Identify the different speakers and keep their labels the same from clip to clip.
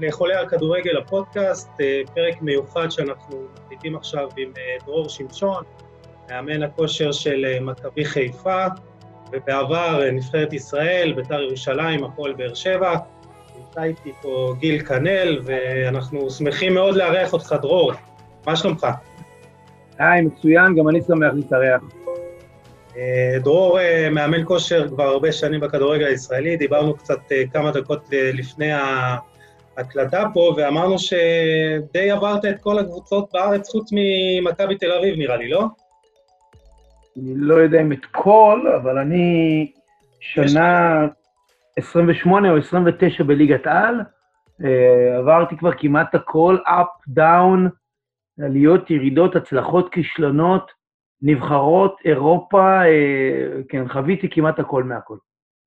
Speaker 1: ברוכים הבאים לחולה על כדורגל הפודקאסט, אה, פרק מיוחד שאנחנו מקליטים עכשיו עם אה, דרור שמשון, מאמן הכושר של אה, מכבי חיפה, ובעבר נבחרת ישראל, בית"ר ירושלים, הפועל באר שבע. נמצא איתי פה גיל כנל, ואנחנו שמחים מאוד לארח אותך, דרור. מה שלומך?
Speaker 2: היי, מצוין, גם אני שמח להתארח.
Speaker 1: דרור מאמן כושר כבר הרבה שנים בכדורגל הישראלי, דיברנו קצת כמה דקות לפני ההקלטה פה, ואמרנו שדי עברת את כל הקבוצות בארץ חוץ ממכבי תל אביב, נראה לי, לא?
Speaker 2: אני לא יודע אם את כל, אבל אני שנה 28 או 29 בליגת על, עברתי כבר כמעט הכל, up, down, עליות, ירידות, הצלחות, כישלונות, נבחרות, אירופה, אה, כן, חוויתי כמעט הכל מהכל.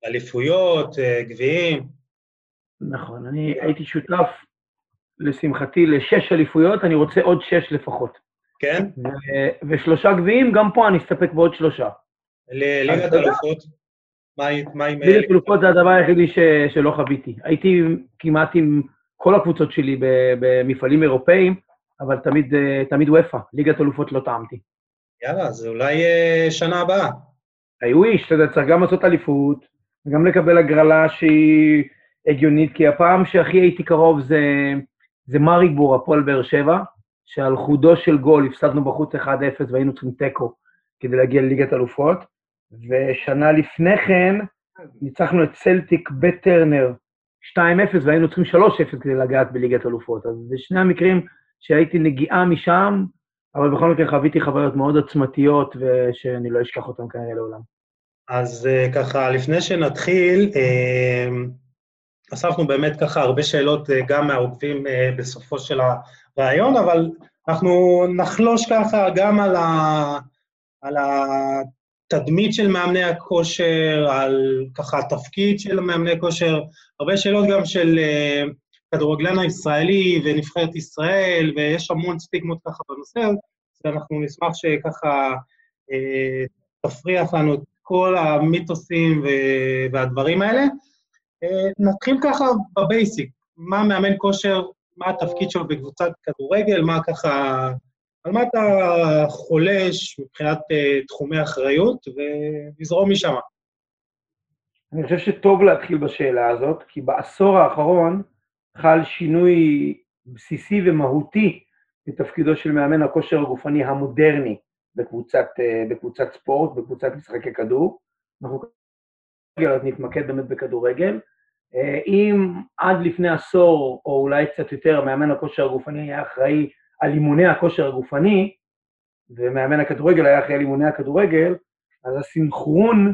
Speaker 1: אליפויות, אה, גביעים.
Speaker 2: נכון, אני הייתי שותף, לשמחתי, לשש אליפויות, אני רוצה עוד שש לפחות.
Speaker 1: כן?
Speaker 2: ו- ושלושה גביעים, גם פה אני אסתפק בעוד שלושה.
Speaker 1: לליגת אלופות? מה עם...
Speaker 2: ליגת אלופות זה הדבר היחידי ש- שלא חוויתי. הייתי כמעט עם כל הקבוצות שלי במפעלים אירופאיים, אבל תמיד, אה, תמיד וופא, ליגת אלופות לא טעמתי.
Speaker 1: יאללה, זה אולי אה, שנה הבאה.
Speaker 2: היו איש, אתה יודע, צריך גם לעשות אליפות, וגם לקבל הגרלה שהיא הגיונית, כי הפעם שהכי הייתי קרוב זה, זה מריבור, הפועל באר שבע, שעל חודו של גול הפסדנו בחוץ 1-0 והיינו צריכים תיקו כדי להגיע לליגת אלופות, ושנה לפני כן ניצחנו את סלטיק בטרנר 2-0 והיינו צריכים 3-0 כדי לגעת בליגת אלופות. אז זה שני המקרים שהייתי נגיעה משם, אבל בכל מקרה חוויתי חוויות מאוד עוצמתיות, ושאני לא אשכח אותן כנראה לעולם.
Speaker 1: אז uh, ככה, לפני שנתחיל, uh, אספנו באמת ככה הרבה שאלות uh, גם מהעוקבים uh, בסופו של הרעיון, אבל אנחנו נחלוש ככה גם על, ה, על התדמית של מאמני הכושר, על ככה התפקיד של מאמני כושר, הרבה שאלות גם של uh, כדורגלן הישראלי ונבחרת ישראל, ויש המון סטיגמות ככה בנושא, הזה, ואנחנו נשמח שככה אה, תפריח לנו את כל המיתוסים והדברים האלה. אה, נתחיל ככה בבייסיק, מה מאמן כושר, מה התפקיד שלו בקבוצת כדורגל, מה ככה, על מה אתה חולש מבחינת אה, תחומי אחריות, ונזרום משם.
Speaker 2: אני חושב שטוב להתחיל בשאלה הזאת, כי בעשור האחרון חל שינוי בסיסי ומהותי בתפקידו של מאמן הכושר הגופני המודרני בקבוצת, אה, בקבוצת ספורט, בקבוצת משחקי כדור. אנחנו נתמקד באמת בכדורגל. אה, אם עד לפני עשור, או אולי קצת יותר, מאמן הכושר הגופני היה אחראי על אימוני הכושר הגופני, ומאמן הכדורגל היה אחראי על אימוני הכדורגל, אז הסינכרון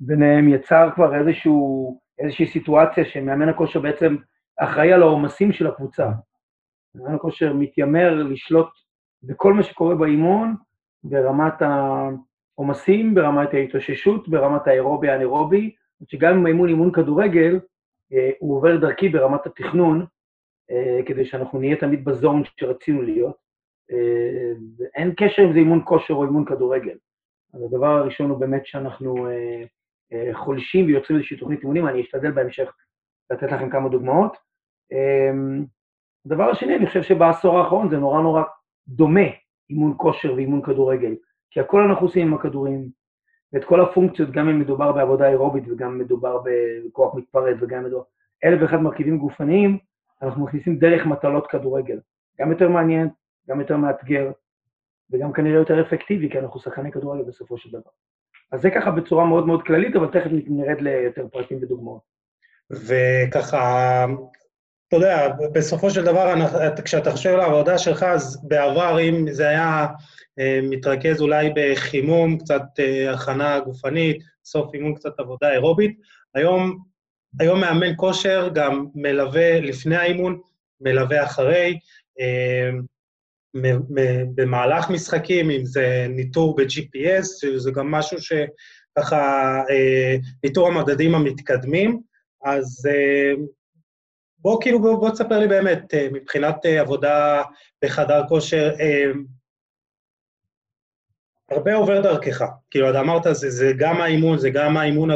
Speaker 2: ביניהם יצר כבר איזשהו, איזושהי סיטואציה שמאמן הכושר בעצם אחראי על העומסים של הקבוצה. מאמן הכושר מתיימר לשלוט בכל מה שקורה באימון, ברמת העומסים, ברמת ההתאוששות, ברמת האירובי האנאירובי, שגם אם האימון אימון כדורגל, הוא עובר דרכי ברמת התכנון, אה, כדי שאנחנו נהיה תמיד בזון שרצינו להיות. אה, אין קשר אם זה אימון כושר או אימון כדורגל. אז הדבר הראשון הוא באמת שאנחנו חולשים ויוצרים איזושהי תוכנית אימונים, אני אשתדל בהמשך לתת לכם כמה דוגמאות. הדבר השני, אני חושב שבעשור האחרון זה נורא נורא דומה, אימון כושר ואימון כדורגל, כי הכל אנחנו עושים עם הכדורים, ואת כל הפונקציות, גם אם מדובר בעבודה אירובית וגם מדובר בכוח מתפרץ וגם מדובר... אלף ואחד מרכיבים גופניים, אנחנו מכניסים דרך מטלות כדורגל. גם יותר מעניין, גם יותר מאתגר, וגם כנראה יותר אפקטיבי, כי אנחנו שחקני כדורגל בסופו של דבר. אז זה ככה בצורה מאוד מאוד כללית, אבל תכף נרד ליותר פרטים ודוגמאות.
Speaker 1: וככה, אתה יודע, בסופו של דבר, כשאתה חושב על העבודה שלך, אז בעבר, אם זה היה מתרכז אולי בחימום, קצת אה, הכנה גופנית, סוף אימון קצת עבודה אירובית, היום, היום מאמן כושר גם מלווה לפני האימון, מלווה אחרי, אה, במהלך משחקים, אם זה ניטור ב-GPS, זה גם משהו שככה, ניטור המדדים המתקדמים, אז בוא כאילו, בוא, בוא תספר לי באמת, אה, מבחינת אה, עבודה בחדר כושר, אה, הרבה עובר דרכך. כאילו, אתה אמרת, זה, זה גם האימון, זה גם האימון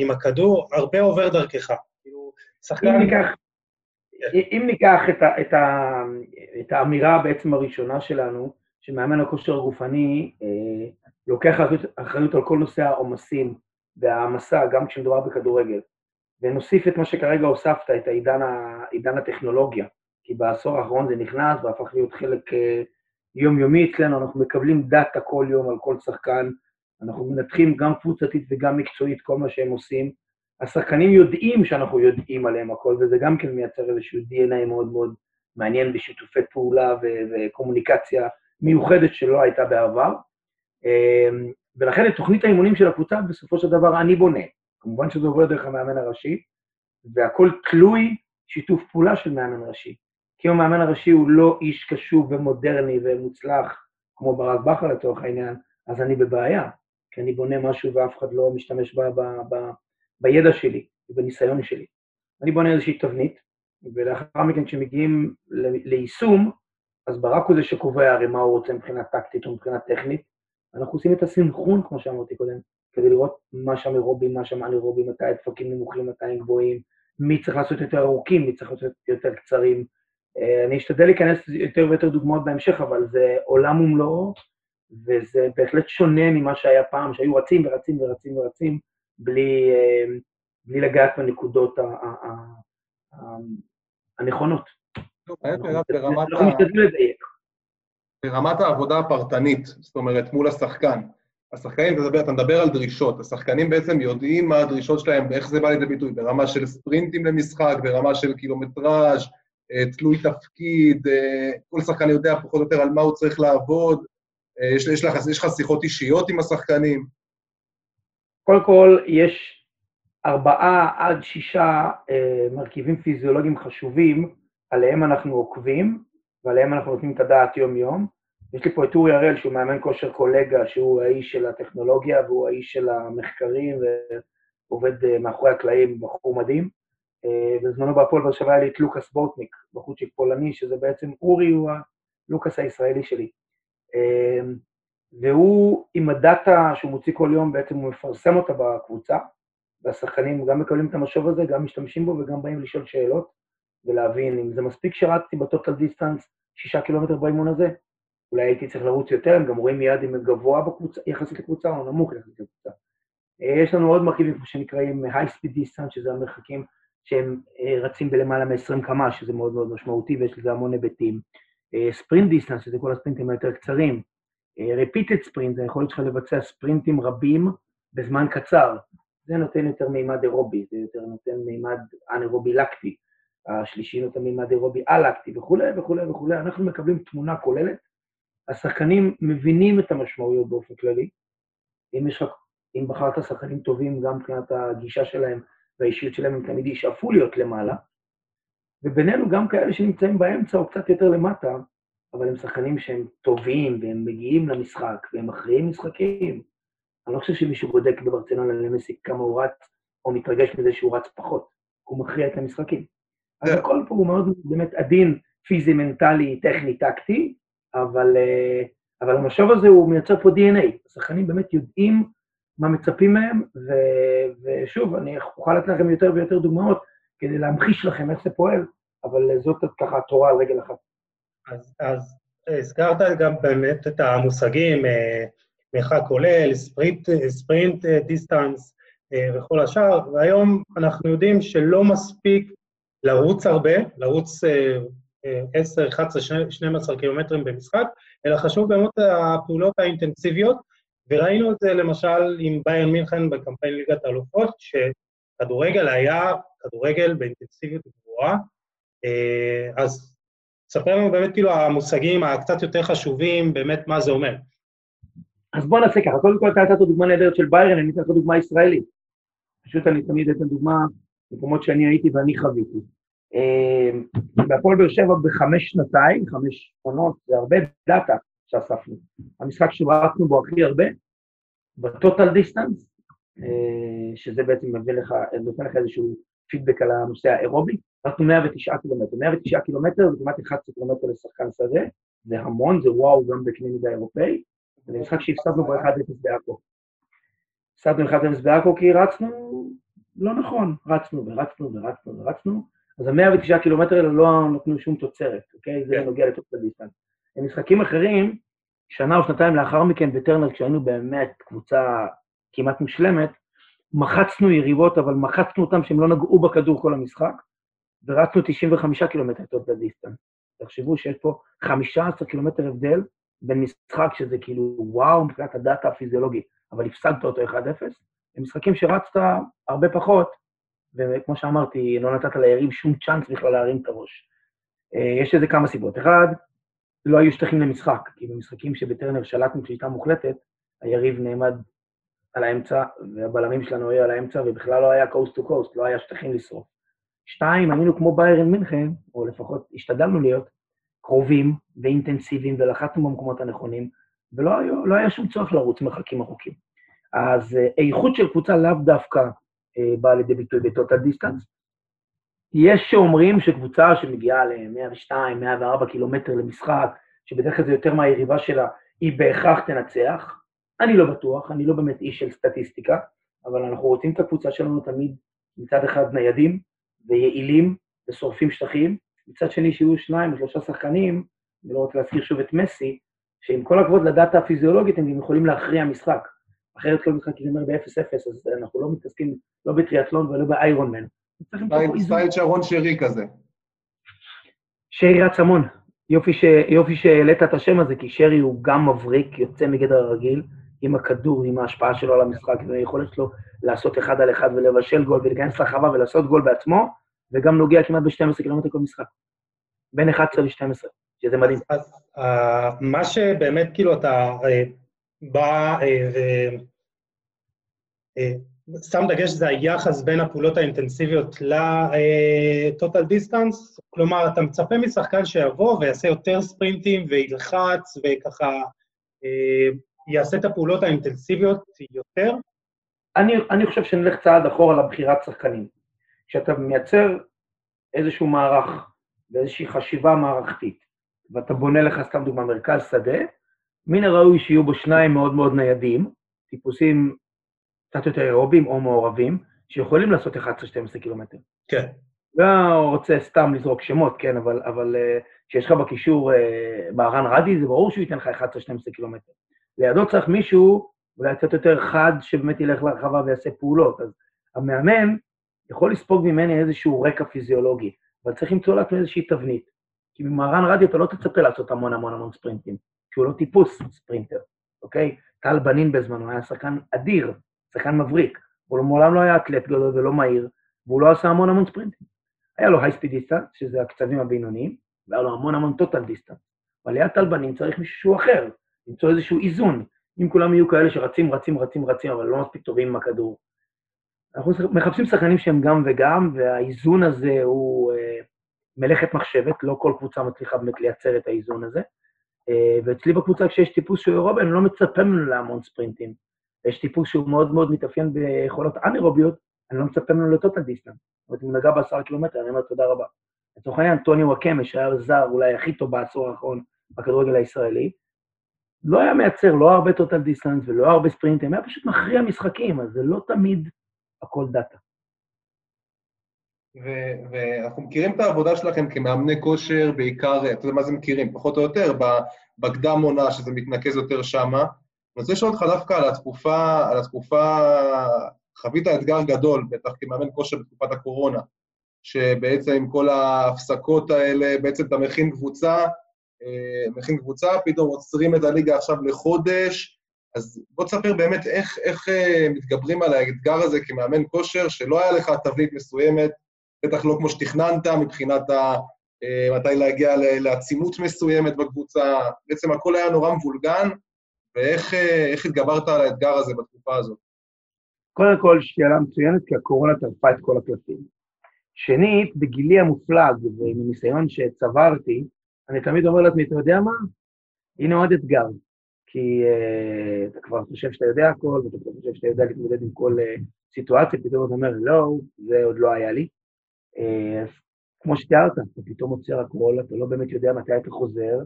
Speaker 1: עם הכדור, הרבה עובר דרכך. כאילו,
Speaker 2: שחקן... אם ניקח, אם ניקח את, ה, את, ה, את האמירה בעצם הראשונה שלנו, שמאמן הכושר הגופני אה, לוקח אחריות, על כל נושא העומסים והעמסה, גם כשמדובר בכדורגל, ונוסיף את מה שכרגע הוספת, את העידן, עידן הטכנולוגיה, כי בעשור האחרון זה נכנס והפך להיות חלק אה, יומיומי אצלנו, אנחנו מקבלים דאטה כל יום על כל שחקן, אנחנו מנתחים גם קבוצתית וגם מקצועית כל מה שהם עושים. השחקנים יודעים שאנחנו יודעים עליהם הכל, וזה גם כן מייצר איזשהו DNA מאוד מאוד מעניין בשיתופי פעולה ו- וקומוניקציה מיוחדת שלא הייתה בעבר. אמ, ולכן את תוכנית האימונים של הקבוצה בסופו של דבר אני בונה. כמובן שזה עובר דרך המאמן הראשי, והכל תלוי שיתוף פעולה של מאמן ראשי. כי אם המאמן הראשי הוא לא איש קשוב ומודרני ומוצלח, כמו ברק בכר לצורך העניין, אז אני בבעיה, כי אני בונה משהו ואף אחד לא משתמש ב, ב, ב, בידע שלי ובניסיון שלי. אני בונה איזושהי תבנית, ולאחר מכן כשמגיעים ליישום, אז ברק הוא זה שקובע הרי מה הוא רוצה מבחינה טקטית או מבחינה טכנית. אנחנו עושים את הסינכרון, כמו שאמרתי קודם, כדי לראות מה שם אירובי, מה שם אנאירובי, מתי הדפקים נמוכים, מתי הם גבוהים, מי צריך לעשות יותר ארוכים, מי צריך לעשות יותר קצרים. אה, אני אשתדל להיכנס יותר ויותר דוגמאות בהמשך, אבל זה עולם ומלואו, וזה בהחלט שונה ממה שהיה פעם, שהיו רצים ורצים ורצים ורצים, בלי, אה, בלי לגעת בנקודות הנכונות.
Speaker 3: ברמת העבודה הפרטנית, זאת אומרת, מול השחקן. השחקנים, אתה מדבר, אתה מדבר על דרישות, השחקנים בעצם יודעים מה הדרישות שלהם ואיך זה בא לידי ביטוי, ברמה של ספרינטים למשחק, ברמה של קילומטראז', תלוי תפקיד, אה, כל שחקן יודע פחות או יותר על מה הוא צריך לעבוד, אה, יש, יש, לך, יש לך שיחות אישיות עם השחקנים?
Speaker 2: קודם כל, יש ארבעה עד שישה אה, מרכיבים פיזיולוגיים חשובים, עליהם אנחנו עוקבים ועליהם אנחנו נותנים את הדעת יום-יום. יש לי פה את אורי הראל, שהוא מאמן כושר קולגה, שהוא האיש של הטכנולוגיה והוא האיש של המחקרים ועובד אה, מאחורי הקלעים, בחור מדהים. אה, בזמנו בהפועל באר שבע היה לי את לוקאס בוטניק, בחורצ'יק פולני, שזה בעצם, אורי הוא הלוקאס הישראלי שלי. אה, והוא, עם הדאטה שהוא מוציא כל יום, בעצם הוא מפרסם אותה בקבוצה, והשחקנים גם מקבלים את המשוב הזה, גם משתמשים בו וגם באים לשאול שאלות ולהבין אם זה מספיק שרצתי ב total distance שישה קילומטר באימון הזה, אולי הייתי צריך לרוץ יותר, הם גם רואים מיד אם הם גבוה בקבוצה, יחסית לקבוצה או נמוך יחסית לקבוצה. אה, יש לנו עוד מרכיבים כמו שנקראים high speed distance, שזה המרחקים שהם אה, רצים בלמעלה מ-20 קמ"ש, שזה מאוד מאוד משמעותי ויש לזה המון היבטים. ספרינט אה, דיסטנס, שזה כל הספרינטים היותר קצרים. repeated sprint, זה יכול להיות לך לבצע ספרינטים רבים בזמן קצר. זה נותן יותר מימד אירובי, זה יותר נותן מימד אנאירובי לקטי. השלישי נותן מימד אירובי אלקטי וכולי וכולי וכולי. אנחנו מקבלים תמונה כוללת השחקנים מבינים את המשמעויות באופן כללי. אם, יש אם בחרת שחקנים טובים, גם מבחינת הגישה שלהם והאישיות שלהם, הם תמיד ישאפו להיות למעלה. ובינינו גם כאלה שנמצאים באמצע או קצת יותר למטה, אבל הם שחקנים שהם טובים והם מגיעים למשחק והם מכריעים משחקים. אני לא חושב שמישהו בודק בברצלונה למסי כמה הוא רץ, או מתרגש מזה שהוא רץ פחות. הוא מכריע את המשחקים. אז הכל פה הוא מאוד באמת עדין, פיזי, מנטלי, טכני, טקטי, אבל, אה, אבל המשוב הזה הוא מייצר פה DNA. השחקנים באמת יודעים מה מצפים מהם, ו, ושוב, אני אוכל לתת לכם יותר ויותר דוגמאות כדי להמחיש לכם איך זה פועל, אבל זאת ככה התורה על רגל אחת.
Speaker 1: אז, אז הזכרת גם באמת את המושגים, אה, מרחק כולל, ספרינט, sprint distance וכל השאר, והיום אנחנו יודעים שלא מספיק לרוץ הרבה, לרוץ 10, 11, 12 קילומטרים במשחק, אלא חשוב באמת הפעולות האינטנסיביות, וראינו את זה למשל עם ביירן מינכן בקמפיין ליגת האלופות, שכדורגל היה כדורגל באינטנסיביות גבוהה, אה, אז ספר לנו באמת כאילו המושגים הקצת יותר חשובים, באמת מה זה אומר.
Speaker 2: אז בוא נעשה ככה, קודם כל אתה נתת דוגמה נהדרת של ביירן, אני לך דוגמה ישראלית. פשוט אני תמיד אתן דוגמה במקומות שאני הייתי ואני חוויתי. אמ, בהפועל באר שבע בחמש שנתיים, חמש עונות, זה הרבה דאטה שאספנו. המשחק שרצנו בו הכי הרבה, ב total distance, אה, שזה בעצם מביא לך, נותן לך איזשהו פידבק על הנושא האירובי, רצנו 109 קילומטר. 109 קילומטר זה כמעט 11 קילומטר לשחקן שדה, זה המון, זה וואו גם בקנה מידה אירופאי, זה משחק שהפסדנו בו 1-0 בעכו. הפסדנו 1-0 בעכו כי רצנו לא נכון, רצנו ורצנו ורצנו ורצנו, אז ה-109 קילומטר האלה לא נתנו שום תוצרת, אוקיי? זה
Speaker 3: כן.
Speaker 2: נוגע ל total distance. במשחקים אחרים, שנה או שנתיים לאחר מכן בטרנר, כשהיינו באמת קבוצה כמעט מושלמת, מחצנו יריבות, אבל מחצנו אותם שהם לא נגעו בכדור כל המשחק, ורצנו 95 קילומטר total distance. תחשבו שיש פה 15 קילומטר הבדל בין משחק שזה כאילו וואו מבחינת הדאטה הפיזיולוגית, אבל הפסדת אותו 1-0, למשחקים שרצת הרבה פחות, וכמו שאמרתי, לא נתת ליריב שום צ'אנס בכלל להרים את הראש. אה, יש לזה כמה סיבות. אחד, לא היו שטחים למשחק, כי במשחקים שבטרנר שלטנו שליטה מוחלטת, היריב נעמד על האמצע, והבלמים שלנו היו על האמצע, ובכלל לא היה קוסט טו קוסט, לא היה שטחים לשרוף. שתיים, היינו כמו ביירן מינכן, או לפחות השתדלנו להיות, קרובים ואינטנסיביים, ולחצנו במקומות הנכונים, ולא היה, לא היה שום צורך לרוץ מרחקים ארוכים. אז אה, איכות של קבוצה לאו דווקא אה, באה לידי ביטוי בטוטל דיסטנס. יש שאומרים שקבוצה שמגיעה ל-102, 104 קילומטר למשחק, שבדרך כלל זה יותר מהיריבה שלה, היא בהכרח תנצח. אני לא בטוח, אני לא באמת איש של סטטיסטיקה, אבל אנחנו רוצים את הקבוצה שלנו תמיד מצד אחד ניידים ויעילים ושורפים שטחים, מצד שני שיהיו שניים או שלושה שחקנים, אני לא רוצה להזכיר שוב את מסי, שעם כל הכבוד לדאטה הפיזיולוגית הם גם יכולים להכריע משחק. אחרת כל משחק ייגמר ב-0-0, אז אנחנו לא מתעסקים לא בטריאטלון ולא באיירון מן. צריך למצוא פה
Speaker 3: סטייל- שרון שרי כזה.
Speaker 2: שרי רץ המון. יופי, ש... יופי שהעלית את השם הזה, כי שרי הוא גם מבריק, יוצא מגדר הרגיל, עם הכדור, עם ההשפעה שלו על המשחק, והיכולת שלו לעשות אחד על אחד ולבשל גול ולהיכנס לחווה ולעשות גול בעצמו, וגם נוגע כמעט ב-12 קילומטר כל משחק. בין 11 ל-12, שזה מדהים.
Speaker 1: אז אה, מה שבאמת, כאילו, אתה אה, בא אה, ו... אה, שם דגש זה היחס בין הפעולות האינטנסיביות לטוטל דיסטנס, כלומר, אתה מצפה משחקן שיבוא ויעשה יותר ספרינטים וילחץ וככה אה, יעשה את הפעולות האינטנסיביות יותר.
Speaker 2: אני, אני חושב שנלך צעד אחורה לבחירת שחקנים. כשאתה מייצר איזשהו מערך ואיזושהי חשיבה מערכתית, ואתה בונה לך, סתם דוגמה, מרכז שדה, מן הראוי שיהיו בו שניים מאוד מאוד ניידים, טיפוסים קצת יותר אירובים או מעורבים, שיכולים לעשות 11-12 קילומטר.
Speaker 1: כן.
Speaker 2: לא רוצה סתם לזרוק שמות, כן, אבל, אבל uh, כשיש לך בקישור מהרן רדי, זה ברור שהוא ייתן לך 11-12 קילומטר. לידו צריך מישהו, אולי קצת יותר חד, שבאמת ילך להרחבה ויעשה פעולות. אז המאמן יכול לספוג ממני איזשהו רקע פיזיולוגי, אבל צריך למצוא לעצמו איזושהי תבנית. כי ממהרן רדי אתה לא תצפה לעשות המון המון המון ספרינטים, כי הוא לא טיפוס ספרינטר, אוקיי? טל בנין בזמנו היה שחקן אדיר, שחקן מבריק, הוא מעולם לא היה אתלט גדול ולא מהיר, והוא לא עשה המון המון ספרינטים. היה לו high speed distance, שזה הקצבים הבינוניים, והיה לו המון המון total distance. אבל ליד טל בנין צריך מישהו אחר, למצוא איזשהו איזון. אם כולם יהיו כאלה שרצים, רצים, רצים, רצים, אבל לא מספיק טובים עם הכדור. אנחנו מחפשים שחקנים שהם גם וגם, והאיזון הזה הוא אה, מלאכת מחשבת, לא כל קבוצה מצליחה באמת לייצר את האיזון הזה. אה, ואצלי בקבוצה, כשיש טיפוס שהוא אירובי, אני לא מצפה ממנו להמון ספרינטים. יש טיפוס שהוא מאוד מאוד מתאפיין ביכולות אנאירוביות, אני לא מצפה ממנו ל total distance. זאת אומרת, אם הוא נגע בעשרה קילומטר, אני אומר תודה רבה. לצורך העניין, טוני נוואקמה, שהיה זר אולי הכי טוב בעשור האחרון בכדורגל הישראלי, לא היה מייצר לא הרבה total distance ולא הרבה ספרינטים, היה פשוט מכריע משחקים, אז זה לא תמיד הכל דאטה.
Speaker 3: ואנחנו מכירים את העבודה שלכם כמאמני כושר, בעיקר, אתה יודע מה זה מכירים, פחות או יותר, בקדם עונה, שזה מתנקז יותר שמה. אני רוצה לשאול אותך דווקא על התקופה, על התקופה, חווית אתגר גדול, בטח כמאמן כושר בתקופת הקורונה, שבעצם עם כל ההפסקות האלה, בעצם אתה מכין קבוצה, אה, מכין קבוצה, פתאום עוצרים את הליגה עכשיו לחודש, אז בוא תספר באמת איך, איך אה, מתגברים על האתגר הזה כמאמן כושר, שלא היה לך תבנית מסוימת, בטח לא כמו שתכננת מבחינת ה, אה, מתי להגיע לעצימות מסוימת בקבוצה, בעצם הכל היה נורא מבולגן, ואיך אה, התגברת על האתגר הזה בתקופה הזאת?
Speaker 2: קודם כל, שאלה מצוינת, כי הקורונה טרפה את כל הקלפים. שנית, בגילי המופלג ועם הניסיון שצברתי, אני תמיד אומר לעצמי, אתה יודע מה? הנה עוד אתגר. כי uh, אתה כבר חושב שאתה יודע הכל, ואתה כבר חושב שאתה יודע להתמודד עם כל uh, סיטואציה, פתאום אתה אומר, לא, זה עוד לא היה לי. אה, אז כמו שתיארת, אתה פתאום עוצר הכל, אתה לא באמת יודע מתי אתה חוזר,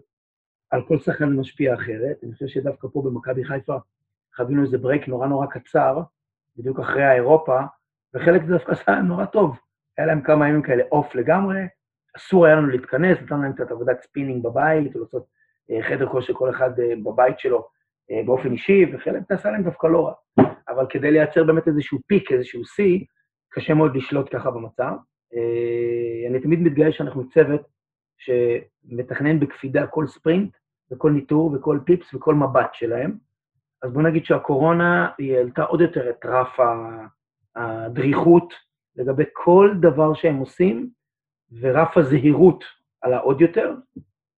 Speaker 2: על כל שחקן משפיע אחרת. אני חושב שדווקא פה במכבי חיפה חווינו איזה break נורא נורא קצר, בדיוק אחרי האירופה, וחלק זה דווקא עשה להם נורא טוב. היה להם כמה ימים כאלה עוף לגמרי, אסור היה לנו להתכנס, נתנו להם קצת עבודת ספינינג בבית, לעשות אה, חדר כושר כל אחד אה, בבית שלו אה, באופן אישי, וחלק זה עשה להם דווקא לא רע. אבל כדי לייצר באמת איזשהו פיק, איזשהו שיא, קשה מאוד לשלוט ככה במצב. אני תמיד מתגאה שאנחנו צוות שמתכנן בקפידה כל ספרינט, וכל ניטור, וכל פיפס, וכל מבט שלהם. אז בואו נגיד שהקורונה, היא העלתה עוד יותר את רף הדריכות לגבי כל דבר שהם עושים, ורף הזהירות עלה עוד יותר.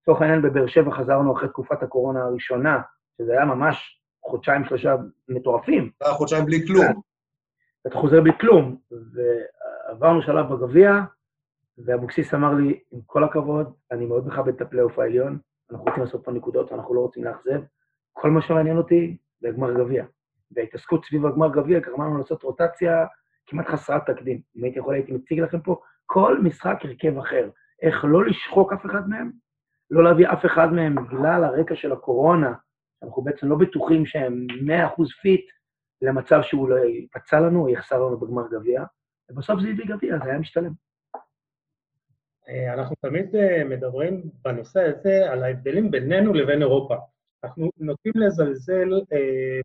Speaker 2: לצורך העניין, בבאר שבע חזרנו אחרי תקופת הקורונה הראשונה, שזה היה ממש חודשיים, שלושה מטורפים.
Speaker 3: היה חודשיים בלי כלום.
Speaker 2: אתה חוזר בלי כלום, ועברנו שלב בגביע, ואבוקסיס אמר לי, עם כל הכבוד, אני מאוד מכבד את הפלייאוף העליון, אנחנו רוצים לעשות פה נקודות, אנחנו לא רוצים לאכזב. כל מה שמעניין אותי זה הגמר גביע. וההתעסקות סביב הגמר גביע גרמה לנו לעשות רוטציה כמעט חסרת תקדים. אם הייתי יכול, הייתי מציג לכם פה כל משחק הרכב אחר. איך לא לשחוק אף אחד מהם, לא להביא אף אחד מהם בגלל הרקע של הקורונה, אנחנו בעצם לא בטוחים שהם 100% פיט למצב שהוא לא יפצע לנו או יחסר לנו בגמר גביע, ובסוף זה הביא גביע, זה היה משתלם.
Speaker 1: אה, אנחנו תמיד אה, מדברים בנושא הזה על ההבדלים בינינו לבין אירופה. אנחנו נוטים לזלזל אה,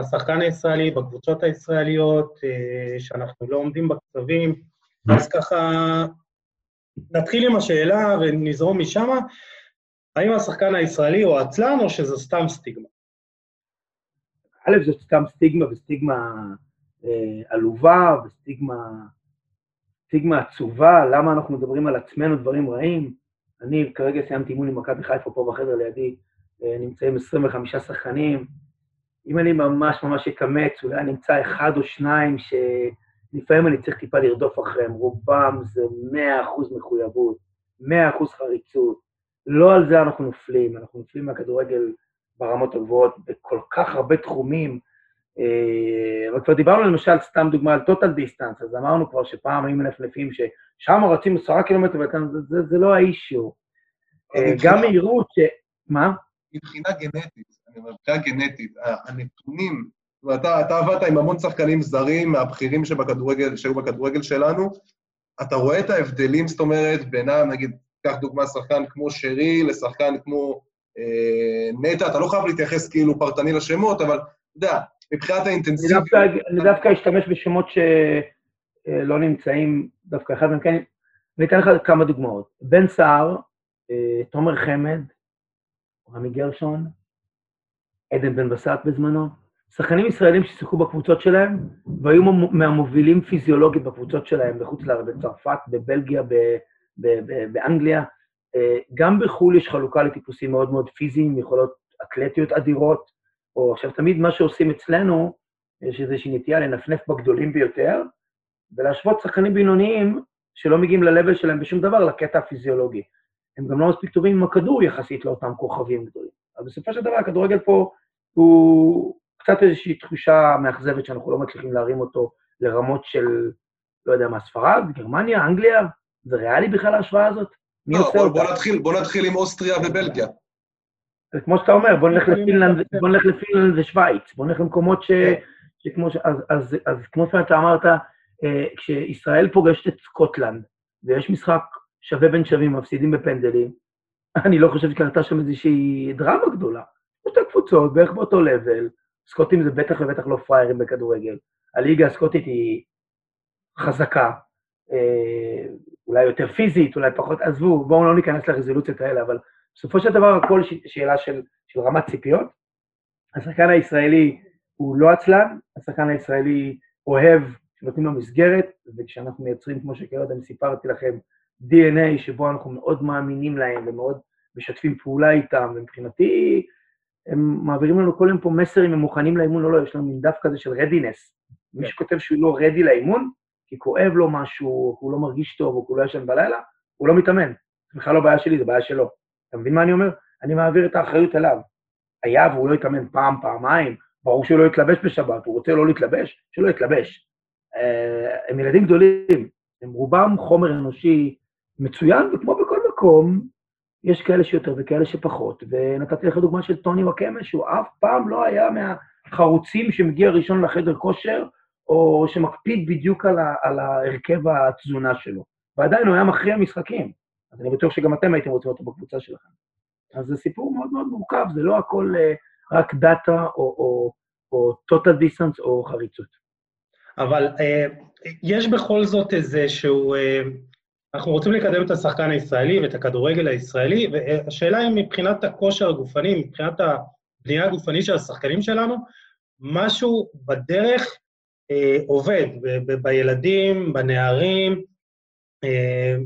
Speaker 1: בשחקן הישראלי, בקבוצות הישראליות, שאנחנו לא עומדים בקצבים, אז ככה נתחיל עם השאלה ונזרום משם. האם השחקן הישראלי הוא עצלן או שזו סתם סטיגמה?
Speaker 2: א', זו סתם סטיגמה וסטיגמה אה, עלובה וסטיגמה סטיגמה עצובה, למה אנחנו מדברים על עצמנו דברים רעים. אני כרגע סיימתי אימון עם מכבי חיפה פה בחדר לידי, אה, נמצאים 25 שחקנים. אם אני ממש ממש אקמץ, אולי נמצא אחד או שניים שלפעמים אני צריך טיפה לרדוף אחריהם, רובם זה 100% מחויבות, 100% חריצות. לא על זה אנחנו נופלים, אנחנו נופלים מהכדורגל ברמות הגבוהות בכל כך הרבה תחומים, אבל כבר דיברנו למשל, סתם דוגמה על total distance, אז אמרנו כבר שפעם היו מנפנפים ששם רצים עשרה קילומטר, זה, זה, זה לא האישיו. אה, גם מהירות, ש... מה?
Speaker 3: מבחינה גנטית, אני אומר, מבחינה גנטית, הנתונים, ואתה אתה עבדת עם המון שחקנים זרים מהבכירים שהיו בכדורגל שלנו, אתה רואה את ההבדלים, זאת אומרת, בינם, נגיד, קח דוגמה, שחקן כמו שרי לשחקן כמו אה, נטע, אתה לא חייב להתייחס כאילו פרטני לשמות, אבל אתה יודע, מבחינת האינטנסיביות...
Speaker 2: אני דווקא אשתמש בשמות שלא נמצאים, דווקא אחד מהם כן... אני אתן לך כמה דוגמאות. בן סער, אה, תומר חמד, רמי גרשון, עדן בן בסט בזמנו, שחקנים ישראלים ששיחקו בקבוצות שלהם, והיו מהמובילים פיזיולוגית בקבוצות שלהם בחוץ לארץ, בצרפת, בבלגיה, באנגליה. אה, גם בחו"ל יש חלוקה לטיפוסים מאוד מאוד פיזיים, יכולות אתלטיות אדירות, או עכשיו, תמיד מה שעושים אצלנו, יש איזושהי נטייה לנפנף בגדולים ביותר, ולהשוות שחקנים בינוניים שלא מגיעים ל-level שלהם בשום דבר לקטע הפיזיולוגי. הם גם לא מספיק טובים עם הכדור יחסית לאותם כוכבים גדולים. אבל בסופו של דבר הכדורגל פה הוא קצת איזושהי תחושה מאכזבת שאנחנו לא מצליחים להרים אותו לרמות של, לא יודע מה, ספרד, גרמניה, אנגליה, זה ריאלי בכלל ההשוואה הזאת?
Speaker 3: מי לא, עושה בוא, אותה? בוא נתחיל, בוא נתחיל עם אוסטריה ובלגיה.
Speaker 2: זה כמו שאתה אומר, בוא נלך לפינלנד, בוא נלך לפינלנד ושווייץ, בוא נלך למקומות ש... כן. שכמו ש... אז, אז, אז כמו שאתה אמרת, אה, כשישראל פוגשת את סקוטלנד, ויש משחק שווה בין שווים, מפסידים בפנדלים, אני לא חושב שקרתה שם איזושהי דרמה גדולה. שתי קבוצות, בערך באותו לבל, סקוטים זה בטח ובטח לא פראיירים בכדורגל. הליגה הסקוטית היא חזקה, אה, אולי יותר פיזית, אולי פחות, עזבו, בואו לא ניכנס לרזולוציות האלה, אבל בסופו של דבר הכל שאלה של, של רמת ציפיות. השחקן הישראלי הוא לא עצלן, השחקן הישראלי אוהב שנותנים לו מסגרת, וכשאנחנו מייצרים, כמו שקודם סיפרתי לכם, DNA שבו אנחנו מאוד מאמינים להם ומאוד משתפים פעולה איתם, ומבחינתי הם מעבירים לנו כל יום פה מסר אם הם מוכנים לאימון או לא, יש לנו מין דף כזה של רדינס. מי כן. שכותב שהוא לא רדי לאימון, כי כואב לו משהו, הוא לא מרגיש טוב, או הוא לא ישן בלילה, הוא לא מתאמן. זה בכלל לא בעיה שלי, זה בעיה שלו. אתה מבין מה אני אומר? אני מעביר את האחריות אליו. היה והוא לא יתאמן פעם, פעמיים, ברור שהוא לא יתלבש בשבת, הוא רוצה לא להתלבש, שלא יתלבש. אה, הם ילדים גדולים, הם רובם חומר אנושי מצוין, וכמו בכל מקום, יש כאלה שיותר וכאלה שפחות. ונתתי לך דוגמה של טוני וואקמה, שהוא אף פעם לא היה מהחרוצים שמגיע ראשון לחדר כושר, או שמקפיד בדיוק על, ה, על ההרכב התזונה שלו, ועדיין הוא היה מכריע משחקים. אז אני בטוח שגם אתם הייתם רוצים אותו בקבוצה שלכם. אז זה סיפור מאוד מאוד מורכב, זה לא הכל uh, רק דאטה או, או, או total distance או חריצות.
Speaker 1: אבל uh, יש בכל זאת איזה שהוא... Uh, אנחנו רוצים לקדם את השחקן הישראלי ואת הכדורגל הישראלי, והשאלה היא מבחינת הכושר הגופני, מבחינת הבנייה הגופנית של השחקנים שלנו, משהו בדרך אה, עובד, ב- ב- בילדים, בנערים, אה,